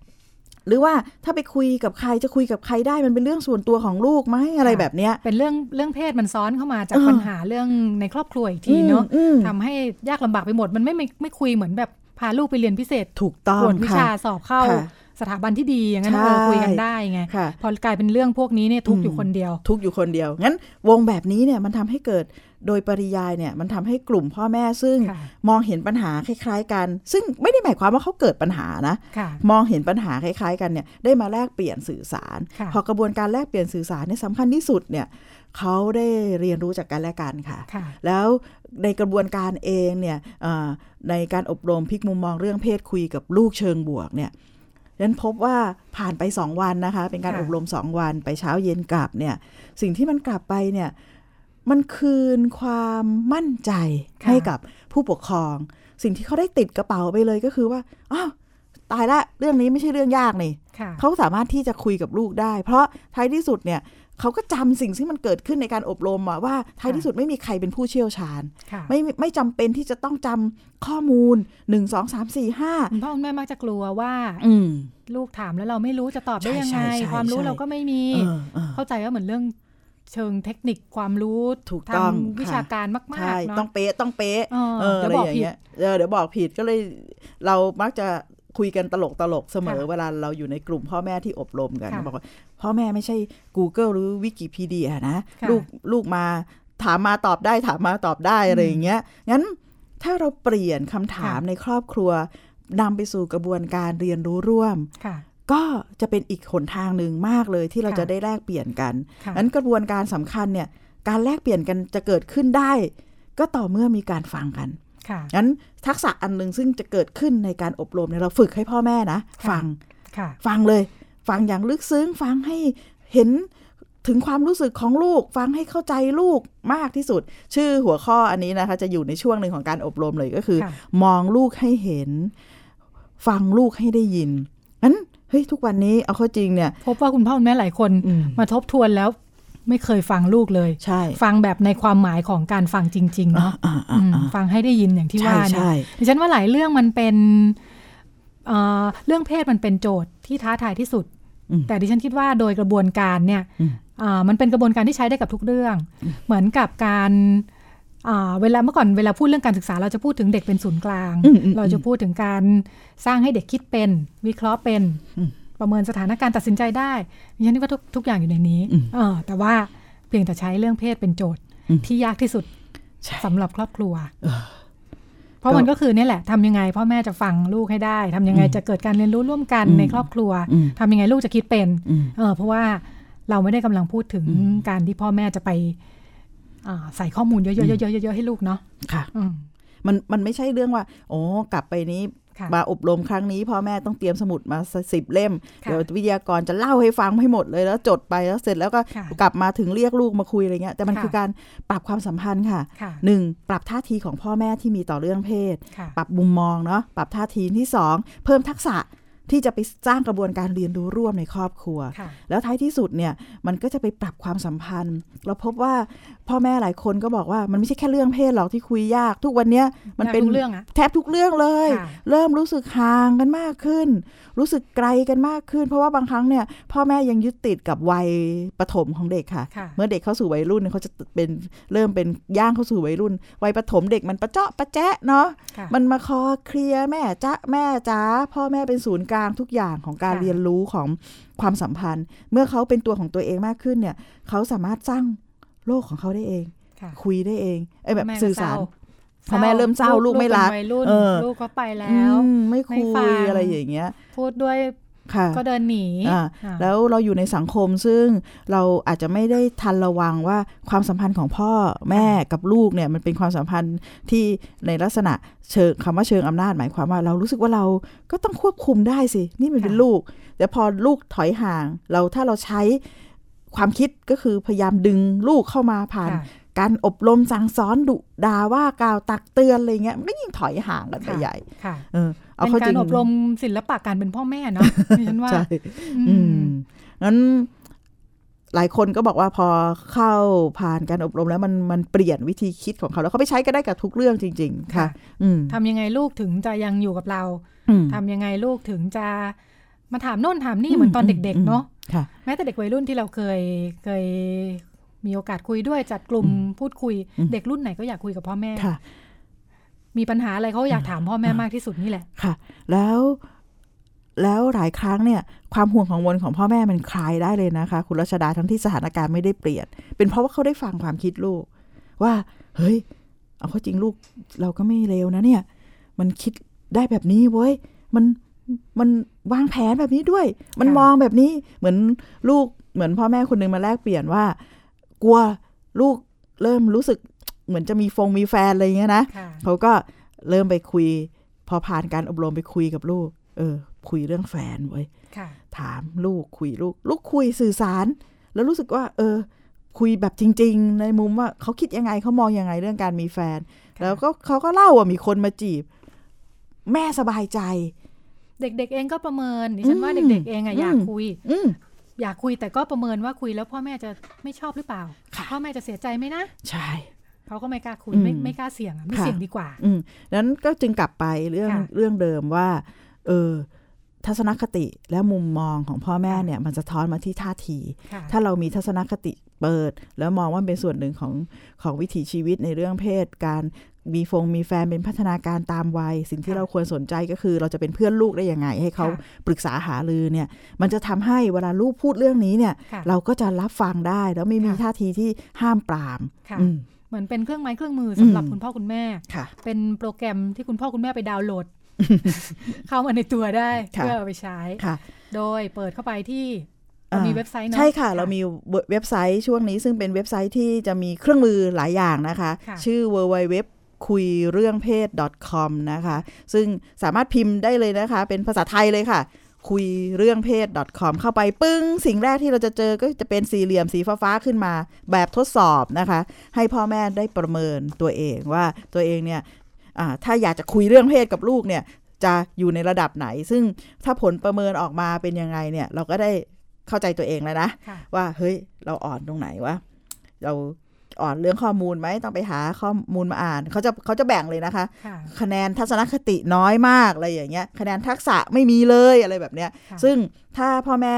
หรือว่าถ้าไปคุยกับใครจะคุยกับใครได้มันเป็นเรื่องส่วนตัวของลูกไหมอะไรค่ะแบบเนี้ยเป็นเรื่องเรื่องเพศมันซ้อนเข้ามาจากเออปัญหาเรื่องในครอบครัวอีกทีเนาะอืมอืมทำให้ยากลำบากไปหมดมันไม่ไม่ไม่คุยเหมือนแบบพาลูกไปเรียนพิเศษถูกต้องตรวจวิชาค่ะสอบเข้าค่ะ สถาบันที่ดีอย่างนั้นใช่เออคุยกันได้ไงค่ะพอกลายเป็นเรื่องพวกนี้เนี่ยทุกข์อยู่คนเดียว ทุกข์อยู่คนเดียวงั้นวงแบบนี้เนี่ยมันทำให้เกิดโดยปริยายเนี่ยมันทำให้กลุ่มพ่อแม่ซึ่งค่ะมองเห็นปัญหาคล้ายๆกัน ซึ่งไม่ได้หมายความว่าเขาเกิดปัญหานะค่ะมองเห็นปัญหาคล้ายๆกันเนี่ยได้มาแลกเปลี่ยนสื่อสารค่ะพอกระบวนการแลกเปลี่ยนสื่อสารเนี่ยสำคัญที่สุดเนี่ยเขาได้เรียนรู้จากกันและกันค่ะค่ะแล้วในกระบวนการเองเนี่ยเอ่อในการอบรมพลิกมุมมองเรื่องเพศคุยกับลูกเชิงบวกเนี่ย นั้นพบว่าผ่านไป 2 วันนะคะ เป็นการค่ะอบรม 2 วันไปเช้าเย็นกลับเนี่ย สิ่งที่มันกลับไปเนี่ยมันคืนความมั่นใจให้กับผู้ปกครอง สิ่งที่เขาได้ติดกระเป๋าไปเลยก็คือว่าอ้าวตายละเรื่องนี้ไม่ใช่เรื่องยากนี่ค่ะเขาสามารถที่จะคุยกับลูกได้ เพราะท้ายที่สุดเนี่ย เขาก็จำสิ่งที่มันเกิดขึ้นในการอบรมอะว่าท้ายที่สุดไม่มีใครเป็นผู้เชี่ยวชาญค่ะไม่ไม่จำเป็นที่จะต้องจำข้อมูล1 2 3 4 5คุณพ่อคุณแม่มักจะกลัวว่า อืมลูกถามแล้วเราไม่รู้จะตอบได้ใช่ยังไงใช่ใช่ความรู้ใช่เราก็ไม่มีเออเออเข้าใจว่าเหมือนเรื่องเชิงเทคนิคความรู้ถูกต้องทางวิชาการมากใช่ๆเนาะต้องเป๊ะต้องเป๊ะเออเออเดี๋อะยวไรบอกอย่างผิดเงี้ยเออเดี๋ยวบอกผิดก็เลยเรามักจะ คุยกันตลกตลกๆเสมอค่ะเวลาเราอยู่ในกลุ่มพ่อแม่ที่อบรมกันค่ะบอกว่าพ่อแม่ไม่ใช่ Google หรือวิกิพีเดียนะค่ะลูกลูกมาถามมาตอบได้ถามมาตอบได้อะไรอย่างเงี้ยงั้นถ้าเราเปลี่ยนคำถามค่ะในครอบครัวนำไปสู่กระบวนการเรียนรู้ร่วมค่ะก็จะเป็นอีกหนทางหนึ่งมากเลยที่เราค่ะจะได้แลกเปลี่ยนกันค่ะนั้นกระบวนการสำคัญเนี่ยการแลกเปลี่ยนกันจะเกิดขึ้นได้ ก็ต่อเมื่อมีการฟังกันค่ะ งั้นทักษะอันหนึ่งซึ่งจะเกิดขึ้นในการอบรมเนี่ยเราฝึกให้พ่อแม่นะค่ะฟังค่ะฟังเลย ฟังอย่างลึกซึ้งฟังให้เห็นถึงความรู้สึกของลูก ฟังให้เข้าใจลูกมากที่สุด ชื่อหัวข้ออันนี้นะคะ จะอยู่ในช่วงหนึ่งของการอบรมเลยก็คือค่ะมองลูกให้เห็น ฟังลูกให้ได้ยินงั้นเฮ้ยทุกวันนี้เอาเข้าจริงเนี่ย พบว่าคุณพ่อคุณแม่หลายคนอืมมาทบทวนแล้ว ไม่เคยฟังลูกเลยใช่ฟังแบบในความหมายของการฟังจริงๆเนาะอ่าอ่าอืมอ่าฟังให้ได้ยินอย่างที่ใช่ว่าเนี่ยใช่ดิฉันว่าหลายเรื่องมันเป็นเอ่อเรื่องเพศมันเป็นโจทย์ที่ท้าทายที่สุดอืมแต่ดิฉันคิดว่าโดยกระบวนการเนี่ยอืมอ่ามันเป็นกระบวนการที่ใช้ได้กับทุกเรื่อง เหมือนกับการอ่าเวลาเมื่อก่อนเวลาพูดเรื่องการศึกษา เราจะพูดถึงเด็กเป็นศูนย์กลางอืมอืมเราจะพูดถึงการสร้างให้เด็กคิดเป็น วิเคราะห์เป็นอืม ประเมินสถานการณ์ตัดสินใจได้ดิฉันคิดว่าทุกทุกอย่างอยู่ในนี้อืมเออแต่ว่าเพียงแต่ใช้เรื่องเพศเป็นโจทย์อืมที่ยากที่สุดใช่สำหรับครอบครัวเออเพราะมันก็คือเนี่ยแหละทำยังไงพ่อแม่จะฟังลูกให้ได้ทำยังไงอืมจะเกิดการเรียนรู้ร่วมกันอืมในครอบครัวอืมทำยังไงลูกจะคิดเป็นอืมเออเพราะว่าเราไม่ได้กำลังพูดถึงอืมการที่พ่อแม่จะไปอ่าใส่ข้อมูลเยอะๆๆๆๆๆให้ลูกเนาะค่ะอืมมันมันไม่ใช่เรื่องว่า โอ้กลับไปนี้ค่ะ มาอบรมครั้งนี้พ่อแม่ต้องเตรียมสมุดมาสิบเล่มค่ะเดี๋ยววิทยากรจะเล่าให้ฟังให้หมดเลยแล้วจดไปแล้วเสร็จแล้วก็ค่ะกลับมาถึงเรียกลูกมาคุยอะไรเงี้ยแต่มันค่ะคือการปรับความสัมพันธ์ค่ะค่ะหนึ่งปรับท่าทีของพ่อแม่ที่มีต่อเรื่องเพศค่ะปรับมุมมองเนาะปรับท่าทีที่สองเพิ่มทักษะ ที่จะไปสร้างกระบวนการเรียนรู้ร่วมในครอบครัวค่ะแล้วท้ายที่สุดเนี่ยมันก็จะไปปรับความสัมพันธ์ เราพบว่าพ่อแม่หลายคนก็บอกว่ามันไม่ใช่แค่เรื่องเพศหรอกที่คุยยาก ทุกวันเนี้ยมันเป็นยากทุกเรื่องอะแทบทุกเรื่องเลยค่ะเริ่มรู้สึกห่างกันมากขึ้น รู้สึกไกลกันมากขึ้น เพราะว่าบางครั้งเนี่ยพ่อแม่ยังยึดติดกับวัยปฐมของเด็กค่ะค่ะเมื่อเด็กเข้าสู่วัยรุ่นเนี่ยเขาจะเป็นเริ่มเป็นย่างเข้าสู่วัยรุ่น วัยปฐมเด็กมันประเจาะประแจ๊ะเนาะค่ะมันมาคอเคลียร์แม่จ้าแม่จ้าพ่อแม่เป็นศูนย์กลางทุกอย่างของการค่ะเรียนรู้ของความสัมพันธ์ เมื่อเขาเป็นตัวของตัวเองมากขึ้นเนี่ย เขาสามารถสร้างโลกของเขาได้เองค่ะคุยได้เองไอ้ยแบบพ่ก็สื่อสารเศพอแม่เริ่มเศร้าลูกไม่รักเป็นวัยรุ่นเออลูกก็ไปแล้อืวมไม่คุไม่ฟัยงอะไรอย่างเงี้ย พูดด้วยค่ะ ก็เดินหนีอ่าอ่าแล้วเราอยู่ในสังคมซึ่งเราอาจจะไม่ได้ทันระวังว่าความสัมพันธ์ของพ่อแม่กับลูกเนี่ยมันเป็นความสัมพันธ์ที่ในลักษณะเชิงคำว่าเชิงอำนาจหมายความว่าเรารู้สึกว่าเราก็ต้องควบคุมได้สิ นี่มันเป็นลูก แต่พอลูกถอยห่าง เราถ้าเราใช้ความคิดก็คือพยายามดึงลูกเข้ามาผ่านค่ะการอบรมสั่งสอนดุด่าว่ากล่าวตักเตือนอะไรเงี้ยมันก็ยิ่งถอยห่างกันไปค่ะใหญ่ค่ะเออ เอาเป็นเข้าการจริงอบรมศิลปะการเป็นพ่อแม่เนาะดิฉันว่าใช่อือืมมงั้นหลายคนก็บอกว่าพอเข้าผ่านการอบรมแล้วมันมันเปลี่ยนวิธีคิดของเขา แล้วเขาไปใช้ก็ได้กับทุกเรื่องจริง ๆ ค่ะอืมทำยังไงลูกถึงจะยังอยู่กับเราอืมทำยังไงลูกถึงจะมาถามโน่นถามนี่เหมือนตอนเด็ก ๆ เนาะค่ะแม้แต่เด็กวัยรุ่นที่เราเคยเคยมีโอกาสคุยด้วยจัดกลุ่มอืมพูดคุยอืมเด็กรุ่นไหนก็อยากคุยกับพ่อแม่ค่ะ มีปัญหาอะไรเขาอยากถามพ่อแม่มากที่สุดนี่แหละค่ะ แล้วแล้วหลายครั้งเนี่ยความห่วงของวนของพ่อแม่มันคลายได้เลยนะคะ คุณรัชดาทั้งที่สถานการณ์ไม่ได้เปลี่ยน เป็นเพราะว่าเขาได้ฟังความคิดลูก ว่า เฮ้ย เอาเข้าจริงลูกเราก็ไม่เลวนะเนี่ย มันคิดได้แบบนี้เว้ยมันมันวางแผนแบบนี้ด้วย มันค่ะมองแบบนี้เหมือนลูกเหมือนพ่อแม่คนหนึ่งมาแลกเปลี่ยนว่า กลัวลูกเริ่มรู้สึก เหมือนจะมีฟงมีแฟนอะไรอย่างเงี้ยนะค่ะเขาก็เริ่มไปคุย พอผ่านการอบรมไปคุยกับลูก เออ คุยเรื่องแฟนไว้ยค่ะถามลูกคุยลูก ลูกคุยสื่อสาร แล้วรู้สึกว่า เออ คุยแบบจริง ๆ ในมุมว่าเขาคิดยังไงเขามองยังไงเรื่องการมีแฟน แล้วก็เขาก็เล่าว่ามีคนมาจีบ แม่สบายใจ เด็ก ๆ เองก็ประเมินดิฉันว่าอืมเด็ก ๆ เองอะอืมอยากคุยอืมอยากคุยแต่ก็ประเมินว่าคุยแล้วพ่อแม่จะไม่ชอบหรือเปล่าค่ะพ่อแม่จะเสียใจไหมนะ ใช่ เขาก็ไม่กล้าคุยอืมไม่ไม่กล้าเสี่ยงอะไม่ค่ะเสี่ยงดีกว่า อืมนั้นก็จึงกลับไปเรื่องค่ะเรื่องเดิมว่า เออทัศนคติและมุมมองของพ่อแม่เนี่ย มันจะท้อนมาที่ท่าทีค่ะถ้าเรามีทัศนคติเปิด แล้วมองว่าเป็นส่วนหนึ่งของของวิถีชีวิตในเรื่องเพศ การมีฟงมีแฟนเป็นพัฒนาการตามวัย สิ่งที่ค่ะเราควรสนใจก็คือ เราจะเป็นเพื่อนลูกได้ยังไง ให้เขาค่ะปรึกษาหารือเนี่ย มันจะทำให้เวลาลูกพูดเรื่องนี้เนี่ยค่ะเราก็จะรับฟังได้แล้วไม่มีค่ะท่าทีที่ห้ามปรามค่ะอืม เหมือนเป็นเครื่องไม้เครื่องมือสำหรับอืมคุณพ่อคุณแม่ค่ะเป็นโปรแกรมที่คุณพ่อคุณแม่ไปดาวน์โหลด เข้ามาในตัวได้ค่ะเพื่อเอาไปใช้ค่ะโดยเปิดเข้าไปที่อ่ามีเว็บไซต์เนาะใช่ค่ะ เรามีเว็บไซต์ช่วงนี้ซึ่งเป็นเว็บไซต์ที่จะมีเครื่องมือหลายอย่างนะคะค่ะชื่อ www คุยเรื่องเพศ .com นะคะ ซึ่งสามารถพิมพ์ได้เลยนะคะ เป็นภาษาไทยเลยค่ะ คุยเรื่องเพศ .com เข้าไปปึ้ง สิ่งแรกที่เราจะเจอก็จะเป็นสี่เหลี่ยมสีฟ้าๆขึ้นมา แบบทดสอบนะคะ ให้พ่อแม่ได้ประเมินตัวเองว่าตัวเองเนี่ยอ่าถ้าอยากจะคุยเรื่องเพศกับลูกเนี่ยจะอยู่ในระดับไหน ซึ่งถ้าผลประเมินออกมาเป็นยังไงเนี่ย เราก็ได้เข้าใจตัวเองแล้วนะค่ะว่าเฮ้ยเราอ่อนตรงไหนวะเรา อ่อนเรื่องข้อมูลไหมต้องไปหาข้อมูลมาอ่านเขาจะเขาจะแบ่งเลยนะคะค่ะคะแนนทัศนคติน้อยมากอะไรอย่างเงี้ย คะแนนทักษะไม่มีเลยอะไรแบบเนี้ยค่ะซึ่งถ้าพ่อแม่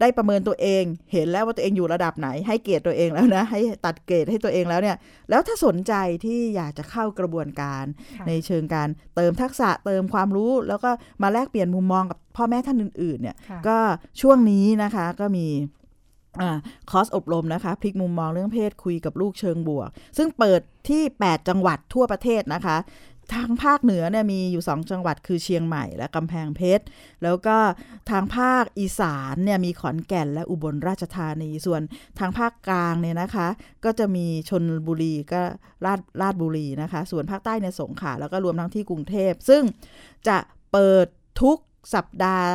ได้ประเมินตัวเองเห็นแล้วว่าตัวเองอยู่ระดับไหน ให้เกรดตัวเองแล้วนะ ให้ตัดเกรดให้ตัวเองแล้วเนี่ย แล้วถ้าสนใจที่อยากจะเข้ากระบวนการค่ะในเชิงการเติมทักษะเติมความรู้ แล้วก็มาแลกเปลี่ยนมุมมองกับพ่อแม่ท่านอื่น ๆ เนี่ยค่ะก็ช่วงนี้นะคะก็มีอา คอร์สอบรมนะคะพลิกมุมมองเรื่องเพศคุยกับลูกเชิงบวก ซึ่งเปิดที่ 8 จังหวัดทั่วประเทศนะคะ ทางภาคเหนือเนี่ยมีอยู่ 2 จังหวัดคือเชียงใหม่และกำแพงเพชร แล้วก็ทางภาคอีสานเนี่ยมีขอนแก่นและอุบลราชธานี ส่วนทางภาคกลางเนี่ยนะคะ ก็จะมีชนบุรีก็ราชราชบุรีนะคะ ส่วนภาคใต้เนี่ยสงขลาแล้วก็รวมทั้งที่กรุงเทพ ซึ่งจะเปิดทุกสัปดาห์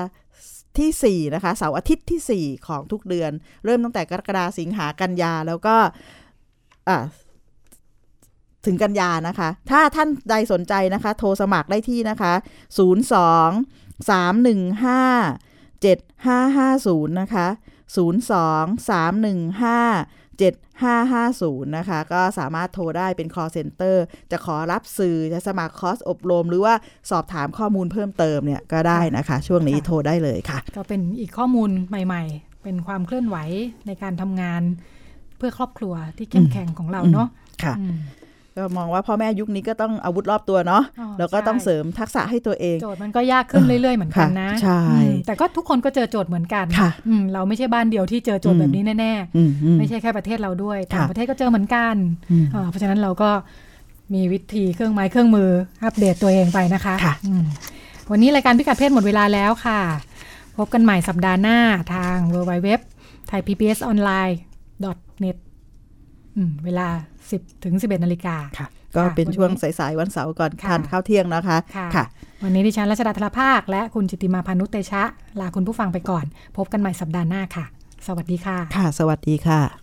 ที่ 4 นะคะ เสาร์อาทิตย์ที่ 4 ของทุกเดือน เริ่มตั้งแต่กรกฎาสิงหากันยาแล้วก็ถึงกันยานะคะ ถ้าท่านใดสนใจนะคะ โทรสมัครได้ที่นะคะ 02 315 7550 นะคะ 02 315 7550 นะคะ ก็สามารถโทรได้เป็น call center จะขอรับสื่อจะสมัครคอร์สอบรม หรือว่าสอบถามข้อมูลเพิ่มเติมเนี่ยก็ได้นะคะ ช่วงนี้ค่ะโทรได้เลยค่ะ ก็เป็นอีกข้อมูลใหม่ ๆ เป็นความเคลื่อนไหวในการทำงานเพื่อครอบครัวที่เข้มแข็งของเราเนาะค่ะอืม ก็มองว่าพ่อแม่ยุคนี้ก็ต้องอาวุธรอบตัวเนาะอ๋อแล้วก็ต้องใช่เสริมทักษะให้ตัวเอง โจทย์มันก็ยากขึ้นเรื่อยๆเหมือนกันนะค่ะใช่อืมแต่ก็ทุกคนก็เจอโจทย์เหมือนกันค่ะอืมเราไม่ใช่บ้านเดียวที่เจอโจทย์อืมแบบนี้แน่อืมอืๆไม่ใช่แค่ประเทศเราด้วยต่างค่ะประเทศก็เจอเหมือนกันอืมอ่าเพราะฉะนั้นเราก็มีวิธีเครื่องไม้เครื่องมืออัปเดตตัวเองไปนะคะค่ะอืมวันนี้รายการพิกัดเพศหมดเวลาแล้วค่ะ พบกันใหม่สัปดาห์หน้าทาง w w w t h a i p b s o n l i n e net อืมเวลา 10 ถึง 11 นาฬิกาค่ะ ก็เป็นช่วงสายๆวันเสาร์ก่อนค่ะทานข้าวเที่ยงนะคะค่ะ วันนี้ดิฉันรัชดาธราภาค และคุณจิตติมาพานุเตชะ ลาคุณผู้ฟังไปก่อน พบกันใหม่สัปดาห์หน้าค่ะ สวัสดีค่ะ ค่ะ สวัสดีค่ะ